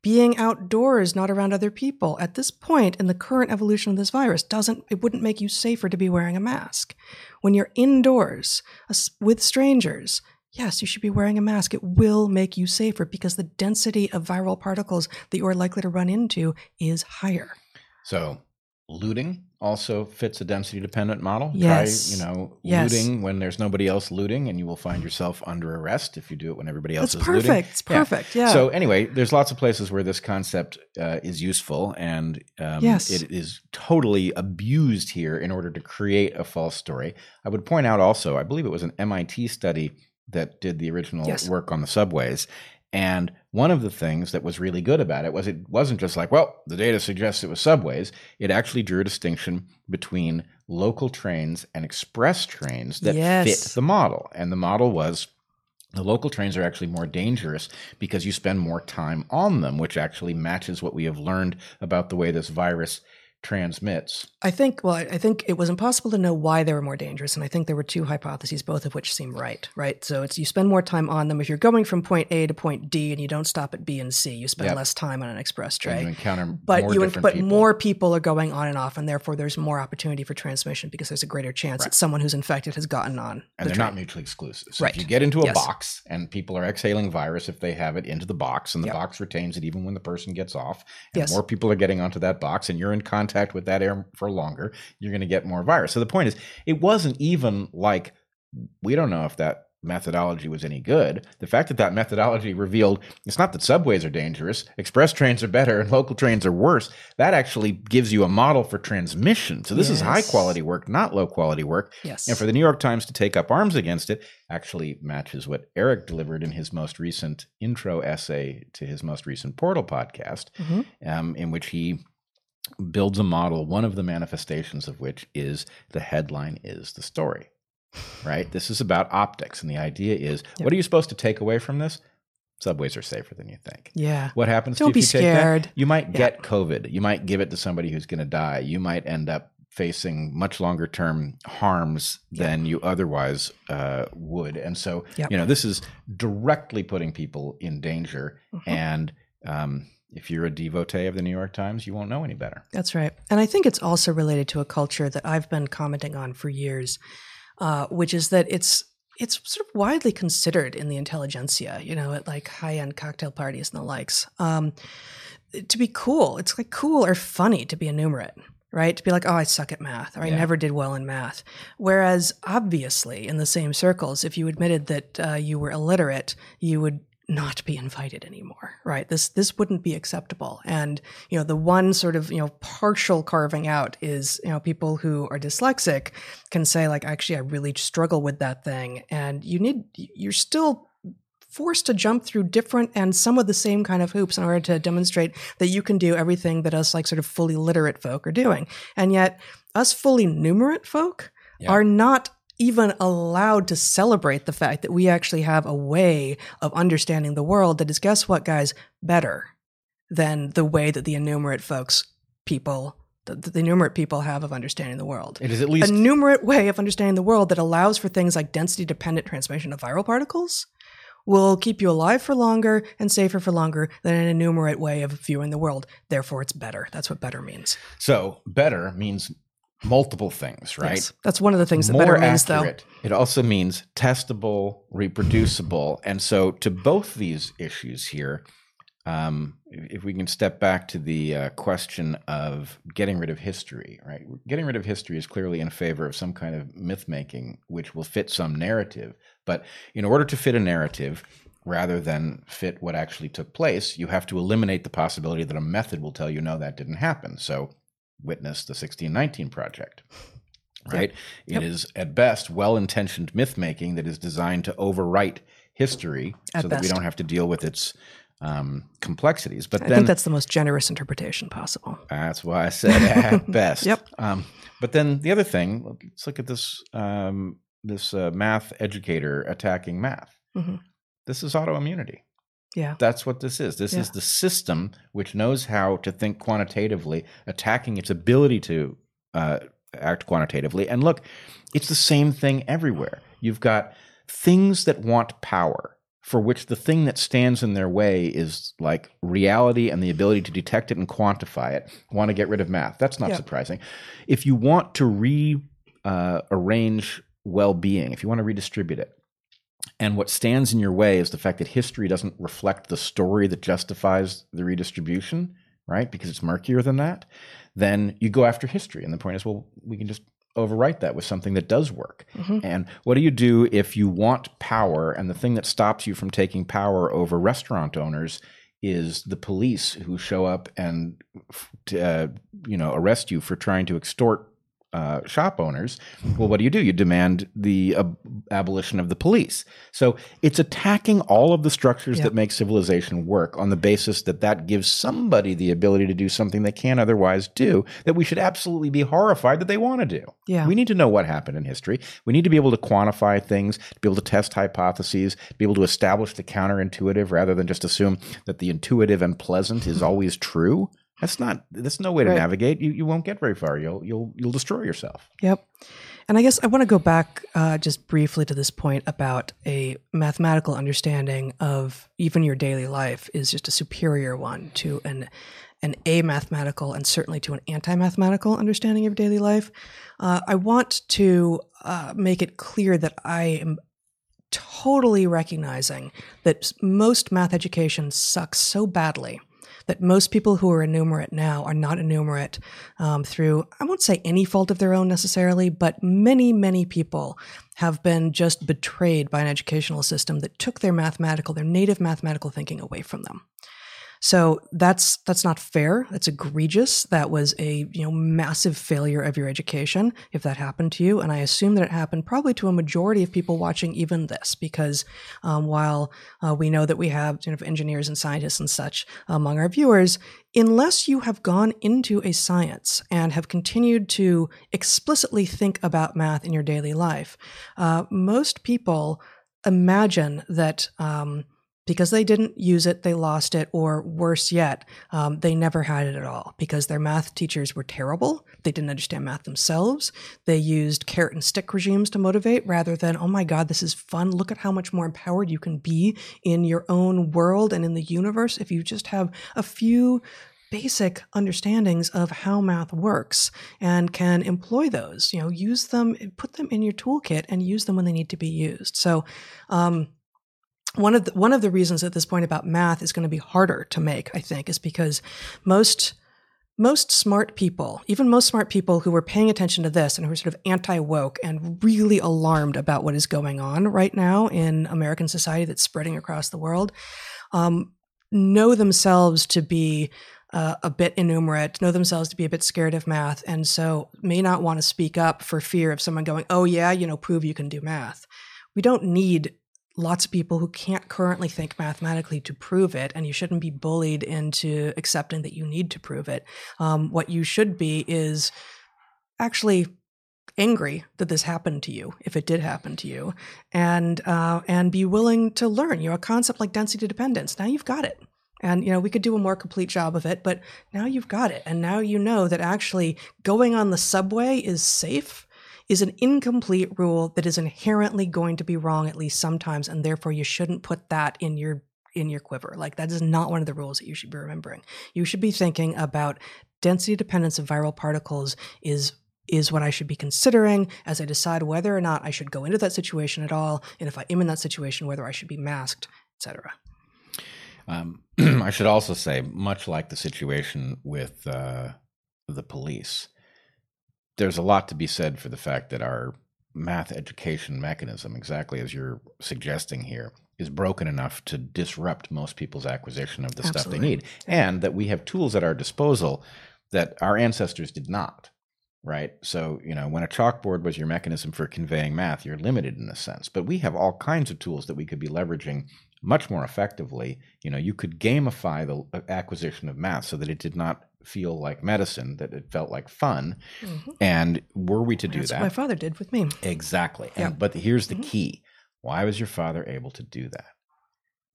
being outdoors, not around other people. At this point in the current evolution of this virus, doesn't it wouldn't make you safer to be wearing a mask. When you're indoors with strangers, yes, you should be wearing a mask. It will make you safer because the density of viral particles that you are likely to run into is higher. So, looting also fits a density dependent model. Yes. Try, you know, yes. looting when there's nobody else looting, and you will find yourself under arrest if you do it when everybody else That's is perfect. looting. It's perfect. Yeah. So anyway, there's lots of places where this concept uh, is useful, and um, Yes. it is totally abused here in order to create a false story. I would point out also, I believe it was an MIT study that did the original Yes. work on the subways. And one of the things that was really good about it was it wasn't just like, well, the data suggests it was subways. It actually drew a distinction between local trains and express trains that Yes. fit the model. And the model was the local trains are actually more dangerous because you spend more time on them, which actually matches what we have learned about the way this virus transmits. I think, well, I think it was impossible to know why they were more dangerous. And I think there were two hypotheses, both of which seem right, right? So it's you spend more time on them. If you're going from point A to point D and you don't stop at B and C, you spend Yep. less time on an express And you tray. encounter But more you, different but people. more people are going on and off, and therefore there's more opportunity for transmission because there's a greater chance Right. that someone who's infected has gotten on and the they're train. not mutually exclusive. So Right. if you get into a Yes. box and people are exhaling virus if they have it into the box, and the Yep. box retains it even when the person gets off, and Yes. more people are getting onto that box, and you're in contact with that air for longer, you're going to get more virus. So the point is, it wasn't even like we don't know if that methodology was any good. The fact that that methodology revealed it's not that subways are dangerous, express trains are better, and local trains are worse. That actually gives you a model for transmission. So this is high quality work, not low quality work. Yes. And for the New York Times to take up arms against it actually matches what Eric delivered in his most recent intro essay to his most recent Portal podcast, Mhm. um, in which he builds a model, one of the manifestations of which is the headline is the story. Right? This is about optics. And the idea is Yep. what are you supposed to take away from this? Subways are safer than you think. Yeah. What happens Don't to be you if you take that? scared. You might Yeah. get COVID. You might give it to somebody who's going to die. You might end up facing much longer term harms than you otherwise uh, would. And so, Yep. you know, this is directly putting people in danger. Mhm. And um, if you're a devotee of the New York Times, you won't know any better. That's right. And I think it's also related to a culture that I've been commenting on for years, uh, which is that it's it's sort of widely considered in the intelligentsia, you know, at like high end cocktail parties and the likes, um, to be cool. It's like cool or funny to be enumerate, right? To be like, oh, I suck at math or I never did well in math. Whereas obviously in the same circles, if you admitted that uh, you were illiterate, you would not be invited anymore, right? This this wouldn't be acceptable. And you know, the one sort of you know partial carving out is you know people who are dyslexic can say like, actually, I really struggle with that thing, and you need you're still forced to jump through different and some of the same kind of hoops in order to demonstrate that you can do everything that us like sort of fully literate folk are doing. And yet, us fully numerate folk Yeah. are not even allowed to celebrate the fact that we actually have a way of understanding the world that is, guess what, guys, better than the way that the enumerate folks, people, the, the enumerate people have of understanding the world. It is at least A least numerate way of understanding the world that allows for things like density dependent transmission of viral particles will keep you alive for longer and safer for longer than an enumerate way of viewing the world. Therefore, it's better. That's what better means. so better means multiple things, right? Yes. That's one of the things that more better means, accurate. It also means testable, reproducible, and so to both these issues here, um, if we can step back to the uh, question of getting rid of history, right? Getting rid of history is clearly in favor of some kind of myth making, which will fit some narrative. But in order to fit a narrative, rather than fit what actually took place, you have to eliminate the possibility that a method will tell you, no, that didn't happen. So, witness the 1619 project. Right? Yep. It is at best well intentioned myth making that is designed to overwrite history At so that we don't have to deal with its um, complexities. But I then think that's the most generous interpretation possible. that's why I said at best. Yep. Um, but then the other thing, let's look at this um, this uh, math educator attacking math. Mhm. This is autoimmunity. Yeah. That's what this is. This is the system which knows how to think quantitatively, attacking its ability to uh, act quantitatively. And look, it's the same thing everywhere. You've got things that want power, for which the thing that stands in their way is like reality and the ability to detect it and quantify it. Want to get rid of math. That's not Yeah. surprising. If you want to rearrange uh, well being, if you want to redistribute it, and what stands in your way is the fact that history doesn't reflect the story that justifies the redistribution, right? Because it's murkier than that. Then you go after history. And the point is, well, we can just overwrite that with something that does work. Mhm. And what do you do if you want power and the thing that stops you from taking power over restaurant owners is the police who show up and uh, you know arrest you for trying to extort uh, shop owners, well, what do you do? You demand the ab- abolition of the police. So it's attacking all of the structures Yeah. that make civilization work on the basis that that gives somebody the ability to do something they can't otherwise do, that we should absolutely be horrified that they want to do. Yeah. We need to know what happened in history. We need to be able to quantify things, to be able to test hypotheses, be able to establish the counterintuitive rather than just assume that the intuitive and pleasant is always true. That's not. That's no way to Right. navigate. You you won't get very far. You'll you'll you'll destroy yourself. Yep. And I guess I want to go back uh, just briefly to this point about a mathematical understanding of even your daily life is just a superior one to an an a mathematical and certainly to an anti mathematical understanding of daily life. Uh, I want to uh, make it clear that I am totally recognizing that most math education sucks so badly that most people who are enumerate now are not enumerate um, through, I won't say any fault of their own necessarily, but many, many people have been just betrayed by an educational system that took their mathematical, their native mathematical thinking away from them. So that's that's not fair. That's egregious. That was a you know massive failure of your education if that happened to you, and I assume that it happened probably to a majority of people watching even this, because um, while uh, we know that we have sort of engineers and scientists and such among our viewers, unless you have gone into a science and have continued to explicitly think about math in your daily life, uh, most people imagine that. Um, because they didn't use it, they lost it, or worse yet, um, they never had it at all because their math teachers were terrible. They didn't understand math themselves. They used carrot and stick regimes to motivate rather than, oh my God, this is fun. Look at how much more empowered you can be in your own world and in the universe if you just have a few basic understandings of how math works and can employ those you know use them put them in your toolkit and use them when they need to be used so um, one of the, one of the reasons at this point about math is going to be harder to make, I think, is because most most smart people, even most smart people who are paying attention to this and who are sort of anti woke and really alarmed about what is going on right now in American society that's spreading across the world, um, know themselves to be uh, a bit innumerate, know themselves to be a bit scared of math, and so may not want to speak up for fear of someone going, "Oh yeah, you know, prove you can do math." We don't need lots of people who can't currently think mathematically to prove it, and you shouldn't be bullied into accepting that you need to prove it. Um, what you should be is actually angry that this happened to you, if it did happen to you, and uh, and be willing to learn. You know, a concept like density dependence. Now you've got it. And you know, we could do a more complete job of it, but now you've got it. And now you know that actually going on the subway is safe is an incomplete rule that is inherently going to be wrong at least sometimes and therefore you shouldn't put that in your in your quiver like that is not one of the rules that you should be remembering you should be thinking about density dependence of viral particles is is what I should be considering as I decide whether or not I should go into that situation at all, and if I am in that situation, whether I should be masked, etc. Um, I should also say, much like the situation with uh, the police, there's a lot to be said for the fact that our math education mechanism, exactly as you're suggesting here, is broken enough to disrupt most people's acquisition of the Absolutely. stuff they need. And that we have tools at our disposal that our ancestors did not. Right. So, you know, when a chalkboard was your mechanism for conveying math, you're limited in a sense. But we have all kinds of tools that we could be leveraging much more effectively. You know, you could gamify the uh, acquisition of math so that it did not feel like medicine, that it felt like fun. Mm-hmm. And were we to do That's that? my father did with me. Exactly. And. But here's the mm-hmm. key why was your father able to do that?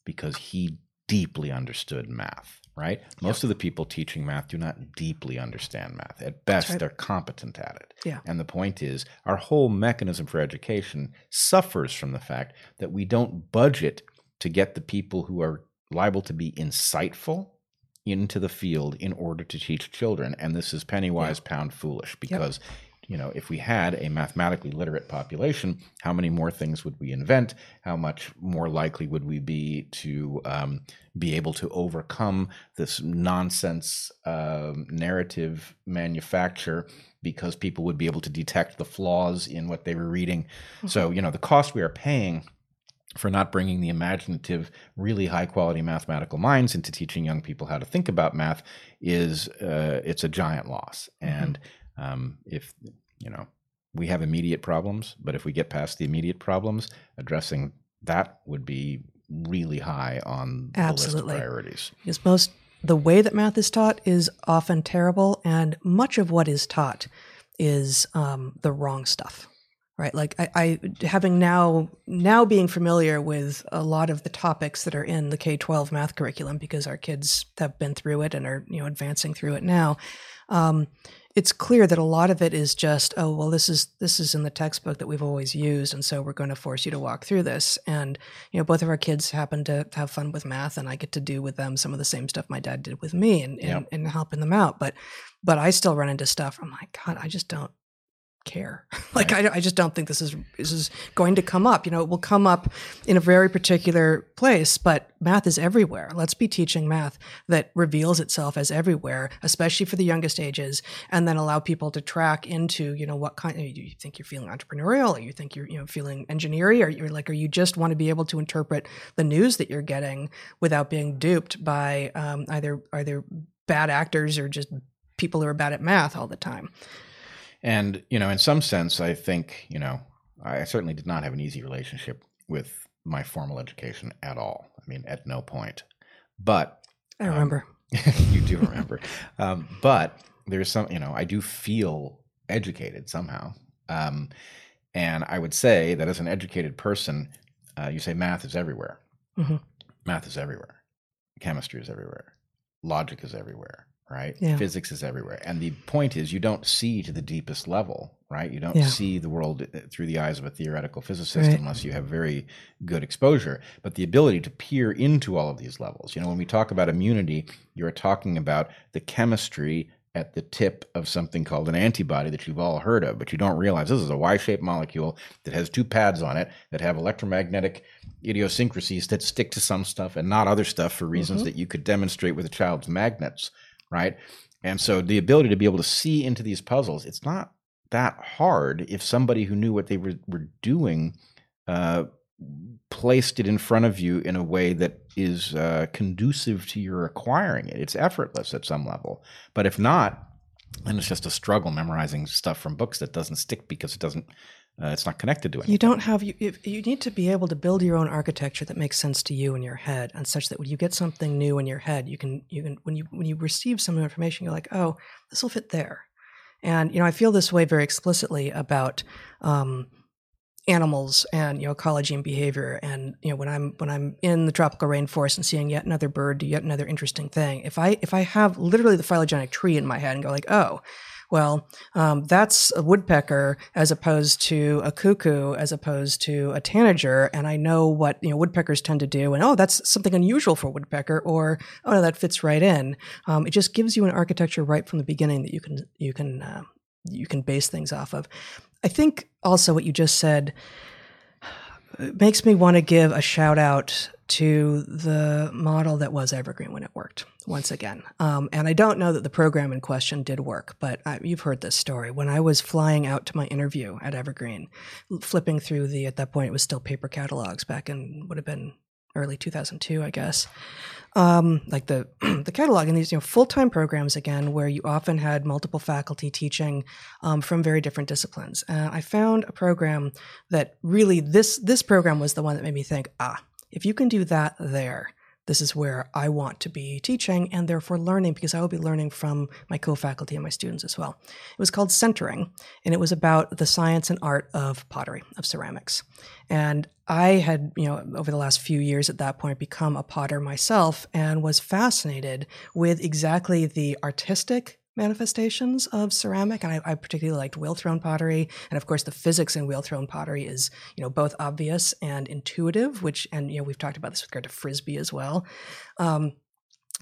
Because he deeply understood math, right? Most yep. of the people teaching math do not deeply understand math. At best, right. they're competent at it. Yeah. And the point is, our whole mechanism for education suffers from the fact that we don't budget to get the people who are liable to be insightful into the field in order to teach children. And this is penny wise, yeah. pound foolish because. Yep. You know, if we had a mathematically literate population, how many more things would we invent? How much more likely would we be to um, be able to overcome this nonsense uh, narrative manufacture because people would be able to detect the flaws in what they were reading? Mm-hmm. So, you know, the cost we are paying for not bringing the imaginative, really high quality mathematical minds into teaching young people how to think about math is uh, it's a giant loss. Mm-hmm. And um, if you know we have immediate problems, but if we get past the immediate problems, addressing that would be really high on Absolutely. the list of priorities. Because most the way that math is taught is often terrible, and much of what is taught is um, the wrong stuff right? Like I, I, having now now being familiar with a lot of the topics that are in the k-12 math curriculum because our kids have been through it and are you know advancing through it now um, it's clear that a lot of it is just oh well this is this is in the textbook that we've always used and so we're going to force you to walk through this. And you know both of our kids happen to have fun with math and i get to do with them some of the same stuff my dad did with me and, yep. and, and helping them out. But but i still run into stuff i'm like god i just don't care. like right. I, I just don't think this is this is going to come up. You know, it will come up in a very particular place, but math is everywhere. Let's be teaching math that reveals itself as everywhere, especially for the youngest ages, and then allow people to track into, you know, what kind do you think you're feeling entrepreneurial or you think you're, you know, feeling engineering or you're like or you just want to be able to interpret the news that you're getting without being duped by um, either either bad actors or just people who are bad at math all the time. And, you know, in some sense, I think, you know, I certainly did not have an easy relationship with my formal education at all. I mean, at no point. But I remember. Um, you do remember. um, but there's some, you know, I do feel educated somehow. Um, and I would say that as an educated person, uh, you say math is everywhere. Mm-hmm. math is everywhere, chemistry is everywhere, logic is everywhere, right? Yeah. Physics is everywhere. And the point is, you don't see to the deepest level, right? You don't Yeah. see the world uh, through the eyes of a theoretical physicist Right. unless you have very good exposure. But the ability to peer into all of these levels, you know, when we talk about immunity, you're talking about the chemistry at the tip of something called an antibody that you've all heard of, but you don't realize this is a Y shaped molecule that has two pads on it that have electromagnetic idiosyncrasies that stick to some stuff and not other stuff for reasons Mhm. that you could demonstrate with a child's magnets, right? And so the ability to be able to see into these puzzles, it's not that hard if somebody who knew what they were, were doing uh, placed it in front of you in a way that is uh, conducive to your acquiring it. It's effortless at some level. But if not, then it's just a struggle memorizing stuff from books that doesn't stick because it doesn't. Uh, it's not connected to anything. You don't have you. You need to be able to build your own architecture that makes sense to you in your head, and such that when you get something new in your head, you can you can when you when you receive some information, you're like, oh, this will fit there. And you know, I feel this way very explicitly about um, animals and you know ecology and behavior. And you know, when I'm when I'm in the tropical rainforest and seeing yet another bird do yet another interesting thing, if I if I have literally the phylogenetic tree in my head and go like, oh, well, um, that's a woodpecker as opposed to a cuckoo, as opposed to a tanager, and I know what you know woodpeckers tend to do, and oh, that's something unusual for a woodpecker, or oh no, that fits right in. Um, it just gives you an architecture right from the beginning that you can you can uh, you can base things off of. I think also what you just said makes me want to give a shout out to the model that was Evergreen when it worked once again. Um, and I don't know that the program in question did work, but I, you've heard this story. When I was flying out to my interview at Evergreen, flipping through the, at that point, it was still paper catalogs back in, would have been early 2002, I guess. Um, like the the catalog and these you know full time programs again, where you often had multiple faculty teaching um, from very different disciplines. Uh, I found a program that really this this program was the one that made me think, ah, if you can do that there, this is where I want to be teaching and therefore learning because I will be learning from my co-faculty and my students as well. It was called Centering, and it was about the science and art of pottery, of ceramics. And I had, you know, over the last few years at that point become a potter myself and was fascinated with exactly the artistic manifestations of ceramic. And I, I particularly liked wheel thrown pottery. And of course, the physics in wheel thrown pottery is, you know, both obvious and intuitive, which, and, you know, we've talked about this with regard to Frisbee as well. Um,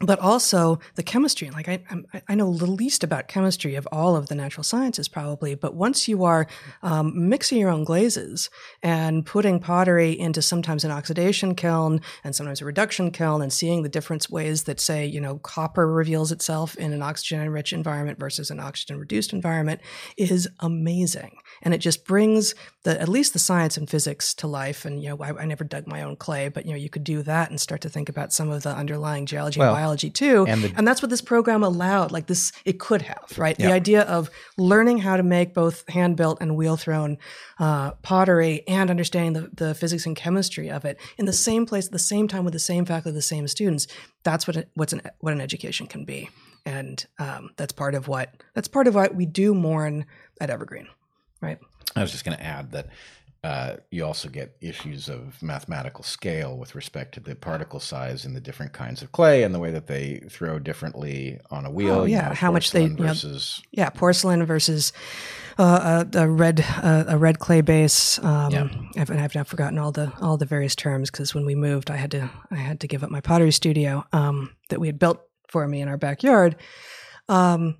but also the chemistry. Like I, I know the least about chemistry of all of the natural sciences, probably. But once you are um, mixing your own glazes and putting pottery into sometimes an oxidation kiln and sometimes a reduction kiln, and seeing the different ways that, say, you know, copper reveals itself in an oxygen-rich environment versus an oxygen-reduced environment, is amazing. And it just brings the at least the science and physics to life. And you know, I, I never dug my own clay, but you know, you could do that and start to think about some of the underlying geology Well, and biology too. and And, that's what this program allowed. Like this, it could have right. Yeah. The idea of learning how to make both hand built and wheel thrown uh, pottery and understanding the, the physics and chemistry of it in the same place at the same time with the same faculty, the same students. That's what it, what's an what an education can be. And um, that's part of what that's part of what we do mourn at Evergreen, right? I was just going to add that uh, you also get issues of mathematical scale with respect to the particle size in the different kinds of clay and the way that they throw differently on a wheel. Oh, yeah, know, how much they- porcelain you know, versus yeah, porcelain versus uh, a, a red uh, a red clay base. Um, Yeah. I've, I've now forgotten all the all the various terms because when we moved, I had to I had to give up my pottery studio um, that we had built for me in our backyard. Um,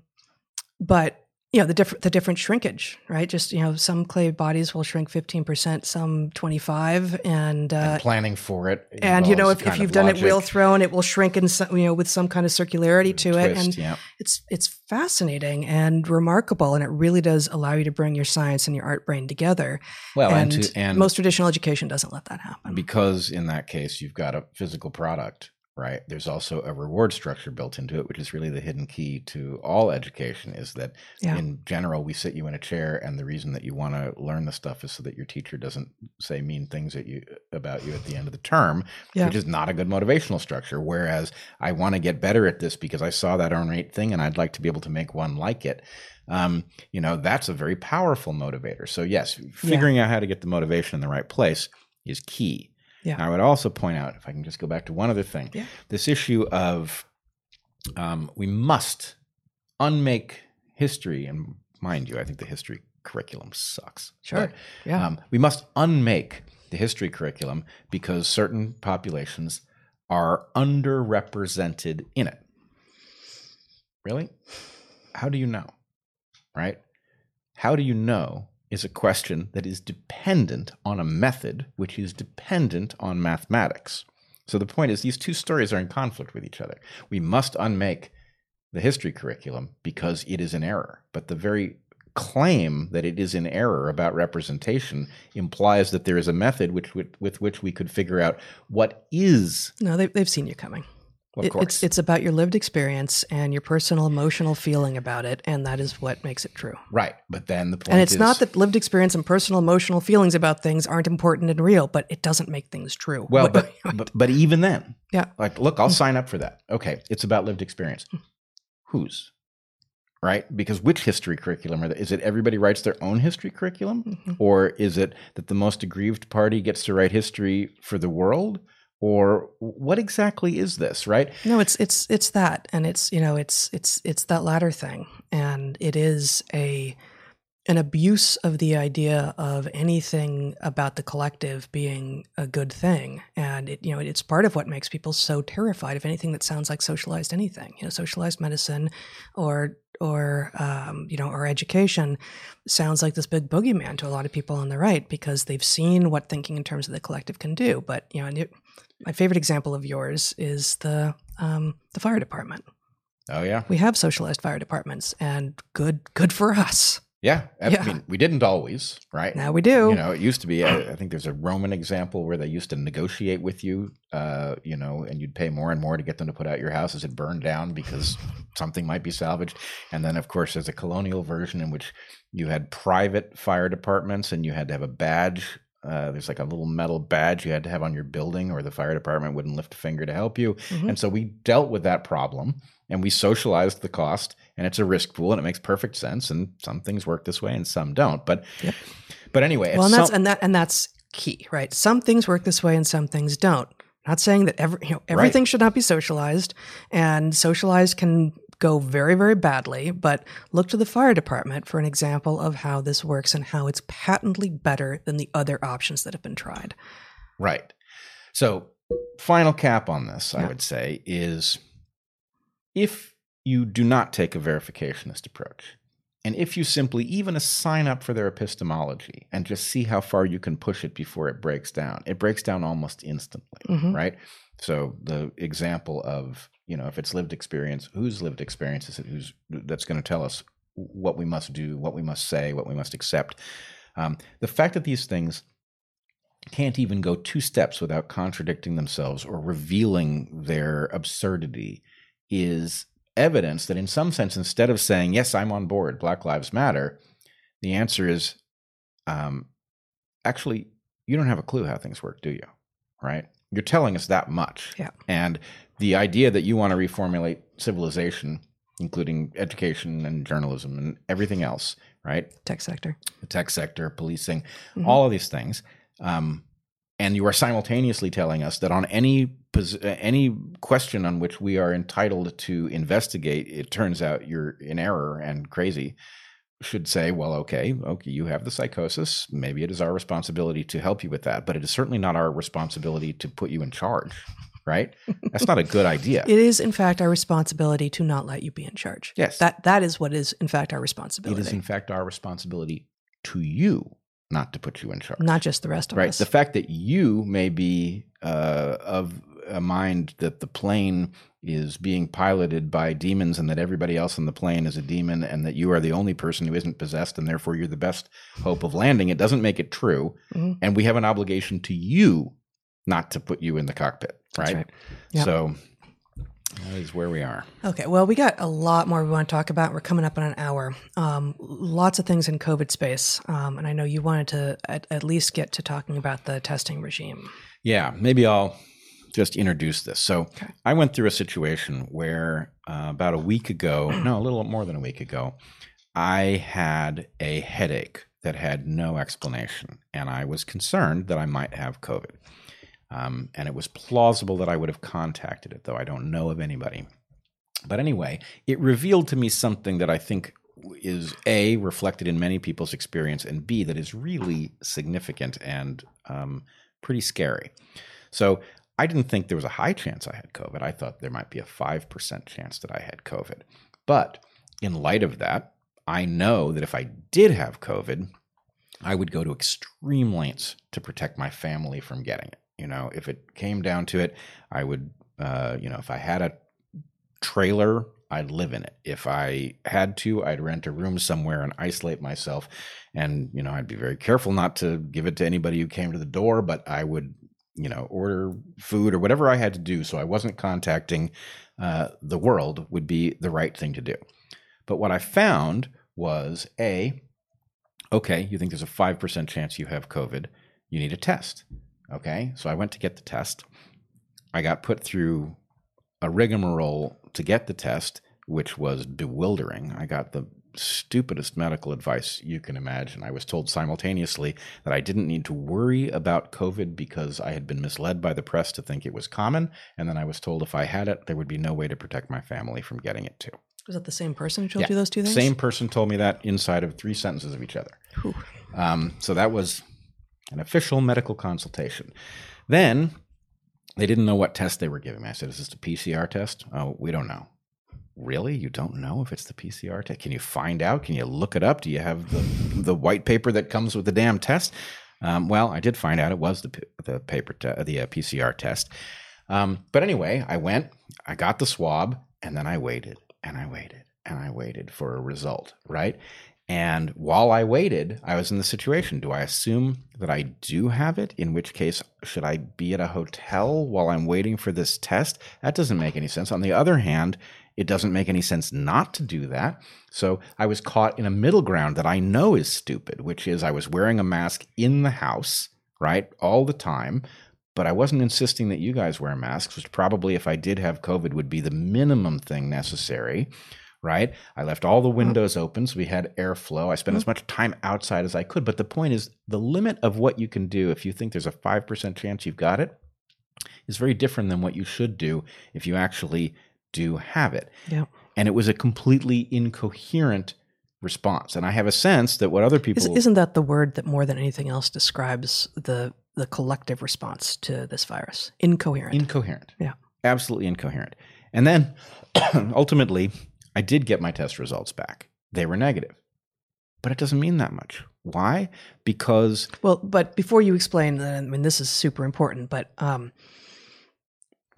but you know the different the different shrinkage, right? Just you know, some clay bodies will shrink fifteen percent, some twenty five, and uh, and planning for it. and you know if, if you've done it logic, wheel thrown, it will shrink in some, you know with some kind of circularity to it, and yeah. it's it's fascinating and remarkable and it really does allow you to bring your science and your art brain together Well, and, and, to, and most traditional education doesn't let that happen because in that case you've got a physical product right? There's also a reward structure built into it which is really the hidden key to all education is that Yeah. in general we sit you in a chair and the reason that you want to learn the stuff is so that your teacher doesn't say mean things at you about you at the end of the term Yeah. which is not a good motivational structure. Whereas i want to get better at this because i saw that ornate thing and i'd like to be able to make one like it. Um, you know that's a very powerful motivator. So yes figuring out how to get the motivation in the right place is key Yeah. I would also point out, if I can just go back to one other thing, Yeah. this issue of um, we must unmake history, and mind you, I think the history curriculum sucks. Sure. But, Yeah. um, we must unmake the history curriculum because certain populations are underrepresented in it. Really? How do you know? Right? How do you know is a question that is dependent on a method which is dependent on mathematics. So the point is, these two stories are in conflict with each other. We must unmake the history curriculum because it is in error. But the very claim that it is in error about representation implies that there is a method which, with, with which we could figure out what is. No, they, they've seen you coming. Of It- course. It's it's about your lived experience and your personal emotional feeling about it, and that is what makes it true. right. But then the point And it's is, not that lived experience and personal emotional feelings about things aren't important and real, but it doesn't make things true. Well, but, but but even then, Yeah. Like, look, I'll sign up for that. Okay, it's about lived experience. Whose? Right? Because which history curriculum? Is it everybody writes their own history curriculum, Mhm. or is it that the most aggrieved party gets to write history for the world, or what exactly is this? Right? No, it's it's it's that, and it's you know it's it's it's that latter thing, and it is a an abuse of the idea of anything about the collective being a good thing, and it you know it's part of what makes people so terrified of anything that sounds like socialized anything, you know, socialized medicine, or or um, you know or education sounds like this big boogeyman to a lot of people on the right because they've seen what thinking in terms of the collective can do, but you know. My favorite example of yours is the um, the fire department. Oh yeah, We have socialized fire departments, and good good for us. yeah. I Yeah. mean, we didn't always, right? Now we do. You know, it used to be. I, I think there's a Roman example where they used to negotiate with you, uh, you know, and you'd pay more and more to get them to put out your house as it burned down because something might be salvaged. And then, of course, there's a colonial version in which you had private fire departments and you had to have a badge. Uh, there's like a little metal badge you had to have on your building, or the fire department wouldn't lift a finger to help you. Mhm. And so we dealt with that problem and we socialized the cost, and it's a risk pool, and it makes perfect sense. And some things work this way, and some don't. But, Yep. but anyway, well, and that's some- and that and that's key, right? Some things work this way, and some things don't. Not saying that every you know everything should not be socialized, and socialized can go very very badly. But look to the fire department for an example of how this works and how it's patently better than the other options that have been tried. Right. So, final cap on this, I would say, is if you do not take a verificationist approach, and if you simply even sign up for their epistemology and just see how far you can push it before it breaks down, it breaks down almost instantly, Mhm. right? So the example of you know if it's lived experience, whose lived experience is it? Who's that's going to tell us what we must do, what we must say, what we must accept. Um, the fact that these things can't even go two steps without contradicting themselves or revealing their absurdity is evidence that in some sense instead of saying yes i'm on board black lives matter the answer is um, actually you don't have a clue how things work do you right you're telling us that much Yeah. and the idea that you want to reformulate civilization including education and journalism and everything else right Tech sector. the tech sector, policing, Mhm. all of these things. Um, and you are simultaneously telling us that on any pos- any question on which we are entitled to investigate, it turns out you're in error and crazy. Should say, well, okay, okay, you have the psychosis. Maybe it is our responsibility to help you with that, but it is certainly not our responsibility to put you in charge. Right? That's not a good idea. It is, in fact, our responsibility to not let you be in charge. Yes. That that is what is, in fact, our responsibility. It is, in fact our responsibility to you not to put you in charge. not just the rest of right us. the fact that you may be uh, of a mind that the plane is being piloted by demons and that everybody else on the plane is a demon and that you are the only person who isn't possessed and therefore you're the best hope of landing it doesn't make it true Mhm. and we have an obligation to you not to put you in the cockpit right, right. Yeah. so that is where we are Okay, well, we got a lot more we want to talk about. We're coming up on an hour. Um, lots of things in COVID space, um, and I know you wanted to at, at least get to talking about the testing regime. Yeah, maybe I'll just introduce this. So Okay. I went through a situation where uh, about a week ago, no, a little more than a week ago, I had a headache that had no explanation, and I was concerned that I might have COVID. Um, and it was plausible that I would have contacted it, though I don't know of anybody. But anyway, it revealed to me something that I think is A, reflected in many people's experience, and B, that is really significant and um, pretty scary. So I didn't think there was a high chance I had COVID. I thought there might be a 5% chance that I had COVID. But in light of that, I know that if I did have COVID, I would go to extreme lengths to protect my family from getting it. You know, if it came down to it, I would, uh, you know, if I had a trailer, I'd live in it. If I had to, I'd rent a room somewhere and isolate myself. And, you know, I'd be very careful not to give it to anybody who came to the door, but I would, you know, order food or whatever I had to do so I wasn't contacting uh, the world would be the right thing to do. But what I found was A, okay, you think there's a 5% chance you have COVID, you need a test. Okay, so I went to get the test. I got put through a rigmarole to get the test, which was bewildering. I got the stupidest medical advice you can imagine. I was told simultaneously that I didn't need to worry about COVID because I had been misled by the press to think it was common. And then I was told if I had it, there would be no way to protect my family from getting it too. Was that the same person who told yeah. you those two things? Same person told me that inside of three sentences of each other. Um, so that was an official medical consultation. Then they didn't know what test they were giving me. I said, Is this a PCR test? Oh, we don't know. Really? You don't know if it's the PCR test? Can you find out? Can you look it up? Do you have the, the white paper that comes with the damn test? Um, well, I did find out it was the, the paper, te- the uh, PCR test. Um, but anyway, I went, I got the swab, and then I waited and I waited and I waited for a result, right? And while I waited, I was in the situation. Do I assume that I do have it? In which case, should I be at a hotel while I'm waiting for this test? That doesn't make any sense. On the other hand, it doesn't make any sense not to do that. So I was caught in a middle ground that I know is stupid, which is I was wearing a mask in the house, right, all the time but I wasn't insisting that you guys wear masks, which probably, if I did have COVID, would be the minimum thing necessary. Right. I left all the windows open so we had airflow. I spent hmm. as much time outside as I could. But the point is, the limit of what you can do if you think there's a 5% chance you've got it is very different than what you should do if you actually do have it. Yeah. And it was a completely incoherent response. And I have a sense that what other people. Isn't that the word that more than anything else describes the the collective response to this virus. Incoherent. Incoherent. Yeah. Absolutely incoherent. And then ultimately, I did get my test results back. They were negative. But it doesn't mean that much. Why? Because. Well, but before you explain, I mean, this is super important, but um,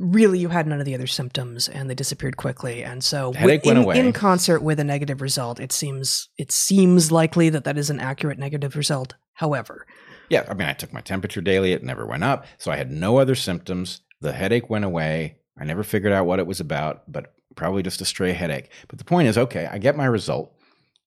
really you had none of the other symptoms and they disappeared quickly and so headache in, went away. in concert with a negative result it seems it seems likely that that is an accurate negative result however yeah, I mean, I took my temperature daily. It never went up. So I had no other symptoms. The headache went away. I never figured out what it was about, but probably just a stray headache. But the point is okay, I get my result.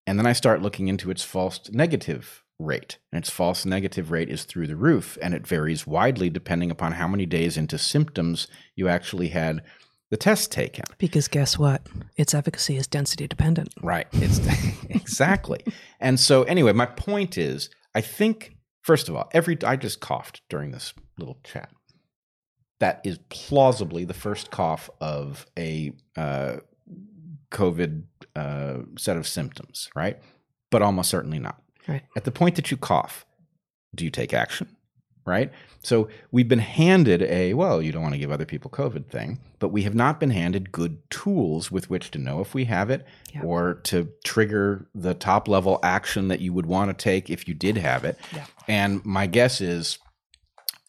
And then I start looking into its false negative rate. And its false negative rate is through the roof. And it varies widely depending upon how many days into symptoms you actually had the test taken. Because guess what? Its efficacy is density dependent. Right. It's exactly. And so anyway, my point is I think First of all, every I just coughed during this little chat. That is plausibly the first cough of a uh, COVID uh, set of symptoms, right? But almost certainly not. Right. At the point that you cough, do you take action? right? So we've been handed a, well, you don't want to give other people COVID thing, but we have not been handed good tools with which to know if we have it yeah. or to trigger the top level action that you would want to take if you did have it. Yeah. And my guess is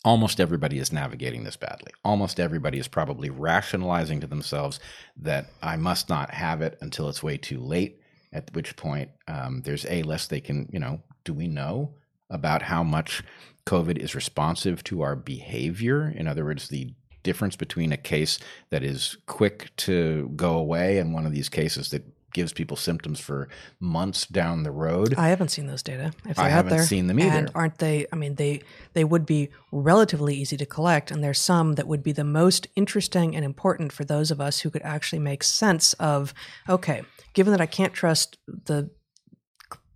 almost everybody is navigating this badly. Almost everybody is probably rationalizing to themselves that I must not have it until it's way too late. At which point, um, there's a less they can, you know, do we know about how much COVID is responsive to our behavior. In other words, the difference between a case that is quick to go away and one of these cases that gives people symptoms for months down the road. I haven't seen those data. If they're I haven't out there. seen them either. And aren't they? I mean, they they would be relatively easy to collect, and there's some that would be the most interesting and important for those of us who could actually make sense of. Okay, given that I can't trust the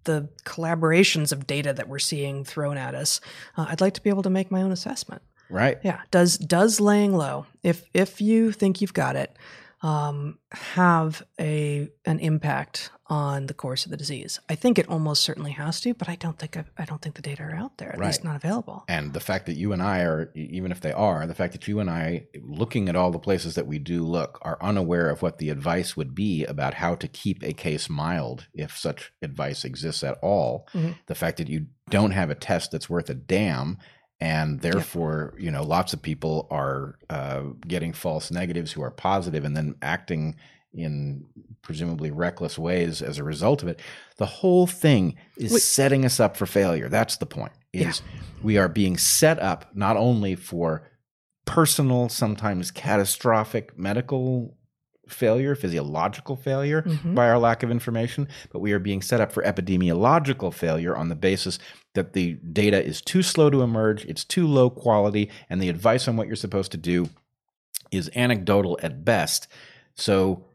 the collaborations of data that we're seeing thrown at us, uh, I'd like to be able to make my own assessment. Right. Yeah. Does does laying low, if if you think you've got it, um, have a an impact on the course of the disease? I think it almost certainly has to, but I don't think I've, I don't think the data are out there. At least not available. And the fact that you and I are, even if they are, the fact that you and I, looking at all the places that we do look, are unaware of what the advice would be about how to keep a case mild, if such advice exists at all. Mhm. The fact that you don't have a test that's worth a damn. And therefore, you know, lots of people are uh, getting false negatives who are positive and then acting in presumably reckless ways as a result of it. The whole thing is Wait. setting us up for failure. That's the point. Is we are being set up not only for personal, sometimes catastrophic medical failure, physiological failure Mhm. by our lack of information, but we are being set up for epidemiological failure on the basis that the data is too slow to emerge, it's too low quality, and the advice on what you're supposed to do is anecdotal at best. So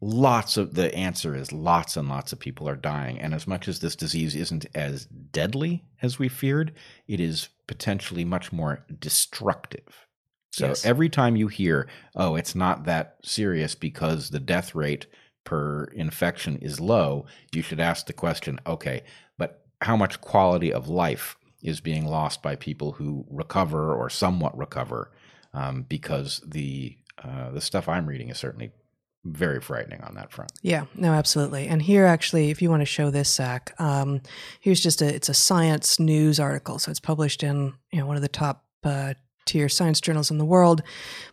lots of the answer is lots and lots of people are dying and as much as this disease isn't as deadly as we feared it is potentially much more destructive so Yes. every time you hear oh it's not that serious because the death rate per infection is low you should ask the question okay but how much quality of life is being lost by people who recover or somewhat recover um, because the uh, the stuff I'm reading is certainly very frightening on that front. Yeah, no, absolutely. And here, actually, if you want to show this, Zach, um, here's just a it's a science news article. So it's published in you know one of the top uh, tier science journals in the world,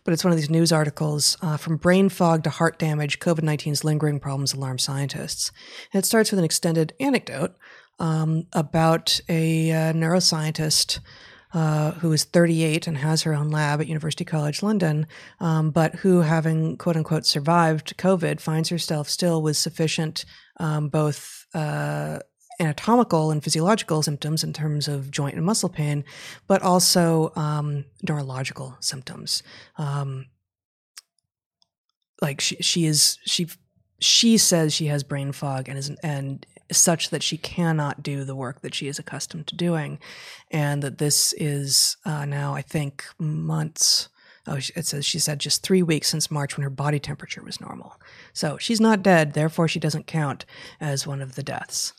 but it's one of these news articles uh, from brain fog to heart damage. COVID 19's lingering problems alarm scientists. And it starts with an extended anecdote um, about a uh, neuroscientist. Uh, who is 38 and has her own lab at University College London, um, but who, having quote unquote survived COVID, finds herself still with sufficient um, both uh, anatomical and physiological symptoms in terms of joint and muscle pain, but also um, neurological symptoms. Um, like she, she is she she says she has brain fog and is and such that she cannot do the work that she is accustomed to doing, and that this is uh, now I think months. Oh, it says she said just three weeks since March when her body temperature was normal. So she's not dead, therefore she doesn't count as one of the deaths.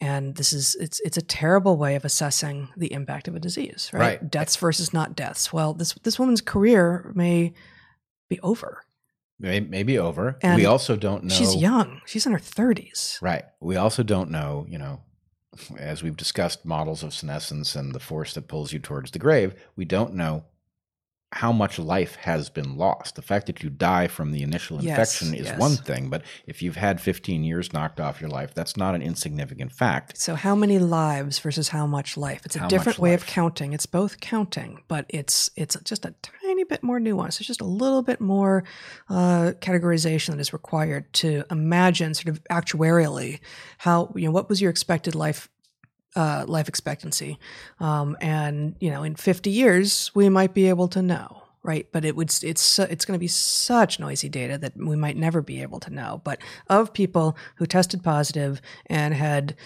And this is it's it's a terrible way of assessing the impact of a disease, right? Right. Deaths versus not deaths. Well, this this woman's career may be over. May, maybe over. And we also don't know. She's young. She's in her thirties. Right. We also don't know, you know, as we've discussed models of senescence and the force that pulls you towards the grave, we don't know how much life has been lost. The fact that you die from the initial Yes, infection is yes. one thing, but if you've had 15 years knocked off your life, that's not an insignificant fact. So how many lives versus how much life? It's a How different way of counting. It's both counting, but it's it's just a tiny bit more nuanced. It's just a little bit more uh, categorization that is required to imagine, sort of actuarially, how you know what was your expected life uh, life expectancy, um, and you know in fifty years we might be able to know. Right, but it would it's it's going to be such noisy data that we might never be able to know. But of people who tested positive and had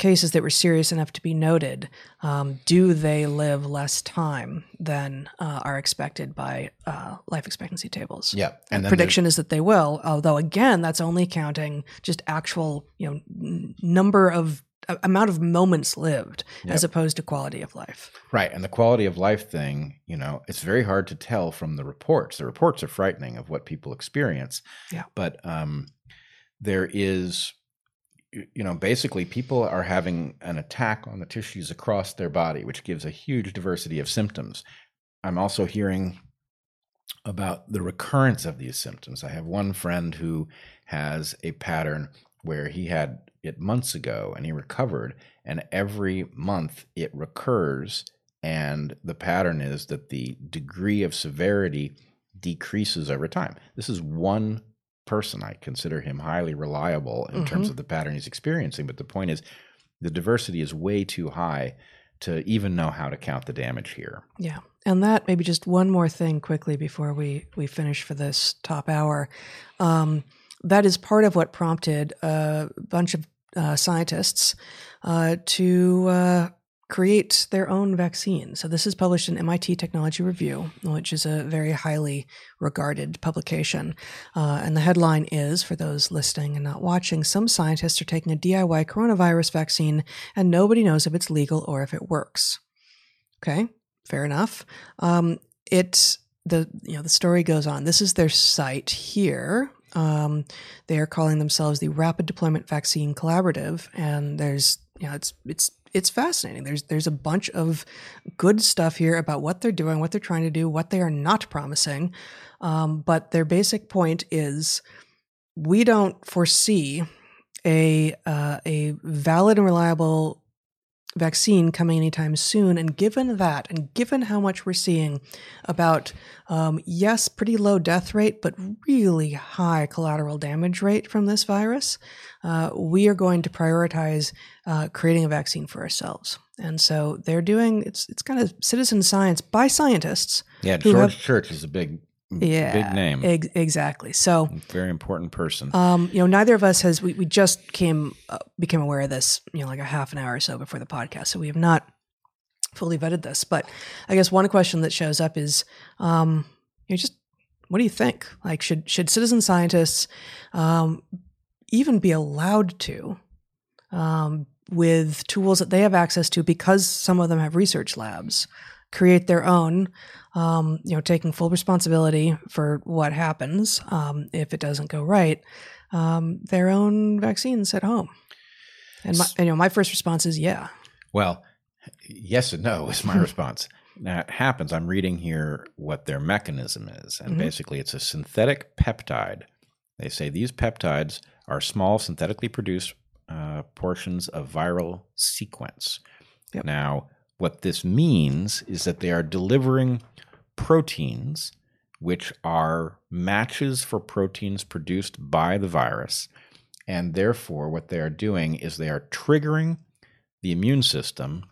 cases that were serious enough to be noted, um, do they live less time than uh, are expected by uh, life expectancy tables? Yeah. And Prediction is that they will, although again, that's only counting just actual, you know, n- number of amount of moments lived as opposed to quality of life. Right. And the quality of life thing, you know, it's very hard to tell from the reports. The reports are frightening of what people experience. Yeah. But um, there is, you know, basically people are having an attack on the tissues across their body, which gives a huge diversity of symptoms. I'm also hearing about the recurrence of these symptoms. I have one friend who has a pattern where he had it months ago and he recovered, and every month it recurs. And the pattern is that the degree of severity decreases over time. This is one person. I consider him highly reliable in terms of the pattern he's experiencing. But the point is, the diversity is way too high to even know how to count the damage here. Yeah. And that maybe just one more thing quickly before we we finish for this top hour. Um, that is part of what prompted a bunch of uh, scientists uh, to uh, create their own vaccine. So this is published in MIT Technology Review, which is a very highly regarded publication. Uh, and the headline is, for those listening and not watching, some scientists are taking a DIY coronavirus vaccine and nobody knows if it's legal or if it works. Okay, fair enough. Um, the you know the story goes on. This is their site here. Um, they are calling themselves the Rapid Deployment Vaccine Collaborative, and there's you know it's it's it's fascinating. There's there's a bunch of good stuff here about what they're doing, what they're trying to do, what they are not promising. Um, but their basic point is we don't foresee a uh, a valid and reliable vaccine coming anytime soon. And given that, and given how much we're seeing about, um, yes, pretty low death rate, but really high collateral damage rate from this virus, uh, we are going to prioritize uh, creating a vaccine for ourselves. And so they're doing it's it's kind of citizen science by scientists. Yeah, George have, Church is a big yeah, big name. Ex- exactly. So very important person. Um, you know, neither of us has. We, we just came uh, became aware of this. You know, like a half an hour or so before the podcast. So we have not fully vetted this. But I guess one question that shows up is, um, you know, just what do you think? Like, should should citizen scientists um, even be allowed to? Um, with tools that they have access to because some of them have research labs create their own, um, you know, taking full responsibility for what happens um, if it doesn't go right, um, their own vaccines at home. And, my, and, you know, my first response is yeah. Well, yes and no is my response. Now it happens. I'm reading here what their mechanism is, and mm-hmm. basically, it's a synthetic peptide. They say these peptides are small, synthetically produced uh, portions of viral sequence. Yep. Now, what this means is that they are delivering proteins, which are matches for proteins produced by the virus. And therefore, what they are doing is they are triggering the immune system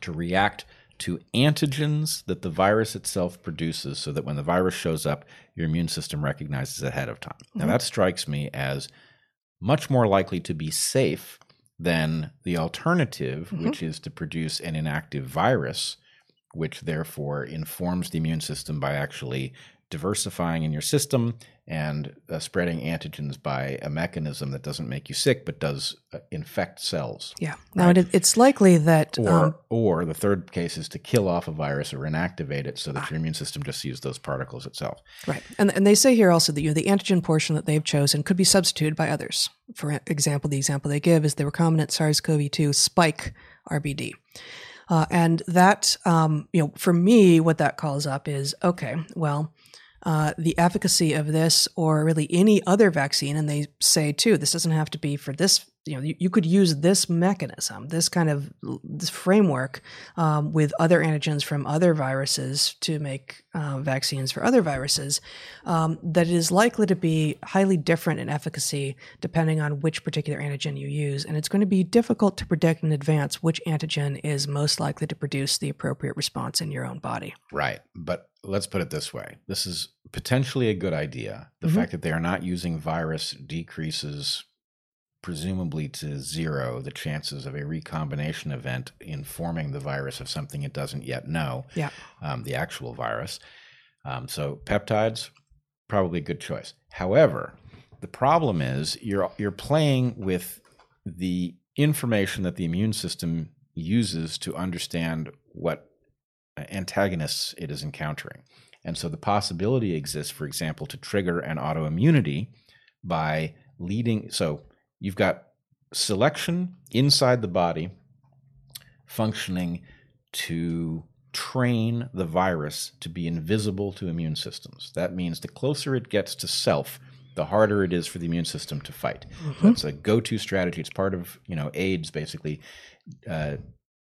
to react to antigens that the virus itself produces so that when the virus shows up, your immune system recognizes ahead of time. Mm-hmm. Now, that strikes me as much more likely to be safe than the alternative, mm-hmm. which is to produce an inactive virus, which therefore informs the immune system by actually diversifying in your system and uh, spreading antigens by a mechanism that doesn't make you sick but does uh, infect cells. Yeah. Now right? it, it's likely that or um, or the third case is to kill off a virus or inactivate it so that ah. your immune system just sees those particles itself. Right. And and they say here also that you know the antigen portion that they've chosen could be substituted by others. For example, the example they give is the recombinant SARS-CoV-2 spike RBD. Uh, and that, um, you know, for me, what that calls up is okay, well, uh, the efficacy of this or really any other vaccine. And they say too, this doesn't have to be for this. You know, you, you could use this mechanism, this kind of this framework um, with other antigens from other viruses to make uh, vaccines for other viruses. Um, that is likely to be highly different in efficacy depending on which particular antigen you use, and it's going to be difficult to predict in advance which antigen is most likely to produce the appropriate response in your own body. Right, but let's put it this way this is potentially a good idea. The mm-hmm. fact that they are not using virus decreases presumably to zero the chances of a recombination event informing the virus of something it doesn't yet know, yeah. Um, the actual virus. Um, so peptides, probably a good choice. However, the problem is you're you're playing with the information that the immune system uses to understand what antagonists it is encountering. And so the possibility exists, for example, to trigger an autoimmunity by leading. So you've got selection inside the body functioning to train the virus to be invisible to immune systems. That means the closer it gets to self, the harder it is for the immune system to fight. Mm-hmm. That's a go-to strategy. It's part of you know AIDS basically. Uh,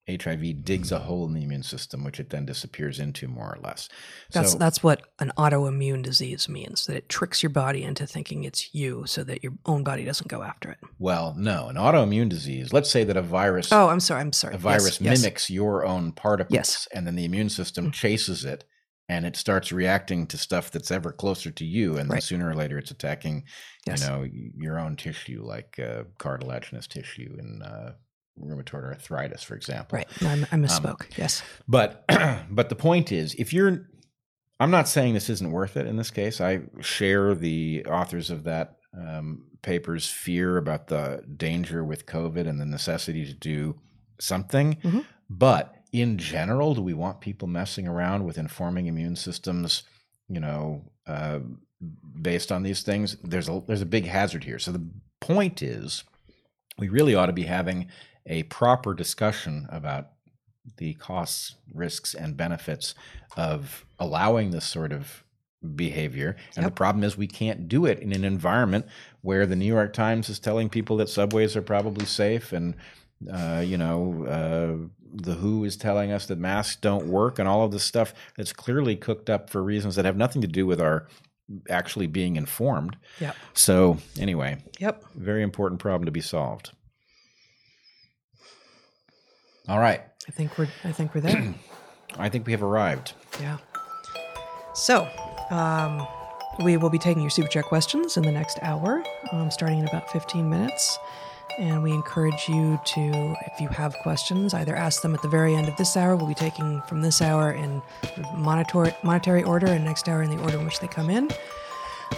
HIV digs a hole in the immune system, which it then disappears into more or less. That's so, that's what an autoimmune disease means. That it tricks your body into thinking it's you, so that your own body doesn't go after it. Well, no, an autoimmune disease. Let's say that a virus. Oh, I'm sorry. I'm sorry. A virus yes, mimics yes. your own particles, yes. and then the immune system mm-hmm. chases it, and it starts reacting to stuff that's ever closer to you, and right. then sooner or later it's attacking, yes. you know, your own tissue, like uh, cartilaginous tissue and. Uh, rheumatoid arthritis, for example. Right. I, I misspoke. yes. But but the point is, if you're, I'm not saying this isn't worth it in this case. I share the authors of that um, paper's fear about the danger with COVID and the necessity to do something. Mhm. But in general, do we want people messing around with informing immune systems? You know, uh, based on these things, there's a there's a big hazard here. So the point is, we really ought to be having a proper discussion about the costs, risks, and benefits of allowing this sort of behavior. And the problem is we can't do it in an environment where the New York Times is telling people that subways are probably safe and uh, you know, uh, the WHO is telling us that masks don't work and all of this stuff that's clearly cooked up for reasons that have nothing to do with our actually being informed. Yep. So, anyway, Yep. very important problem to be solved. All right. I think we're I think we're there. I think we have arrived. yeah. So, um, we will be taking your super chat questions in the next hour, um, starting in about 15 minutes. And we encourage you to, if you have questions, either ask them at the very end of this hour. We'll be taking from this hour in monitor, monetary order, and next hour in the order in which they come in.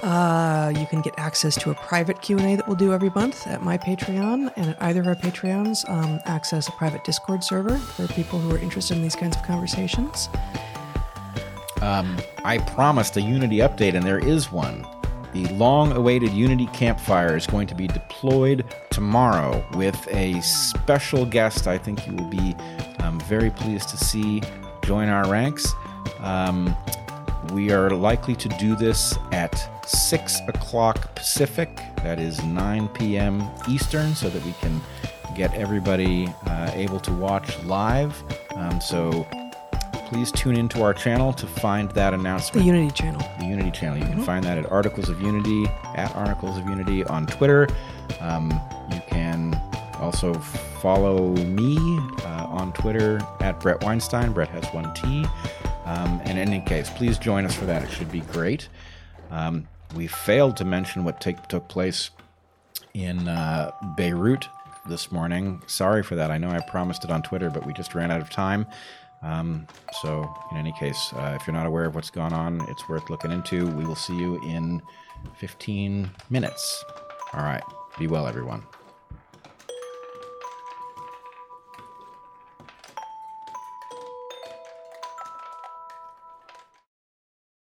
Uh, you can get access to a private Q&A that we'll do every month at my Patreon and at either of our Patreons. Um, access a private Discord server for people who are interested in these kinds of conversations. Um, I promised a Unity update, and there is one. The long awaited Unity campfire is going to be deployed tomorrow with a special guest I think you will be um, very pleased to see join our ranks. Um, we are likely to do this at 6 o'clock Pacific, that is 9 p.m. Eastern, so that we can get everybody uh, able to watch live. Um, so please tune into our channel to find that announcement. The Unity channel. the Unity channel. You can find that at Articles of Unity, at Articles of Unity on Twitter. Um, you can also follow me uh, on Twitter at Bret Weinstein. Bret has one T. Um, in any case, please join us for that. It should be great. Um, we failed to mention what take, took place in uh, Beirut this morning. Sorry for that. I know I promised it on Twitter, but we just ran out of time. Um, so, in any case, uh, if you're not aware of what's gone on, it's worth looking into. We will see you in 15 minutes. All right. Be well, everyone.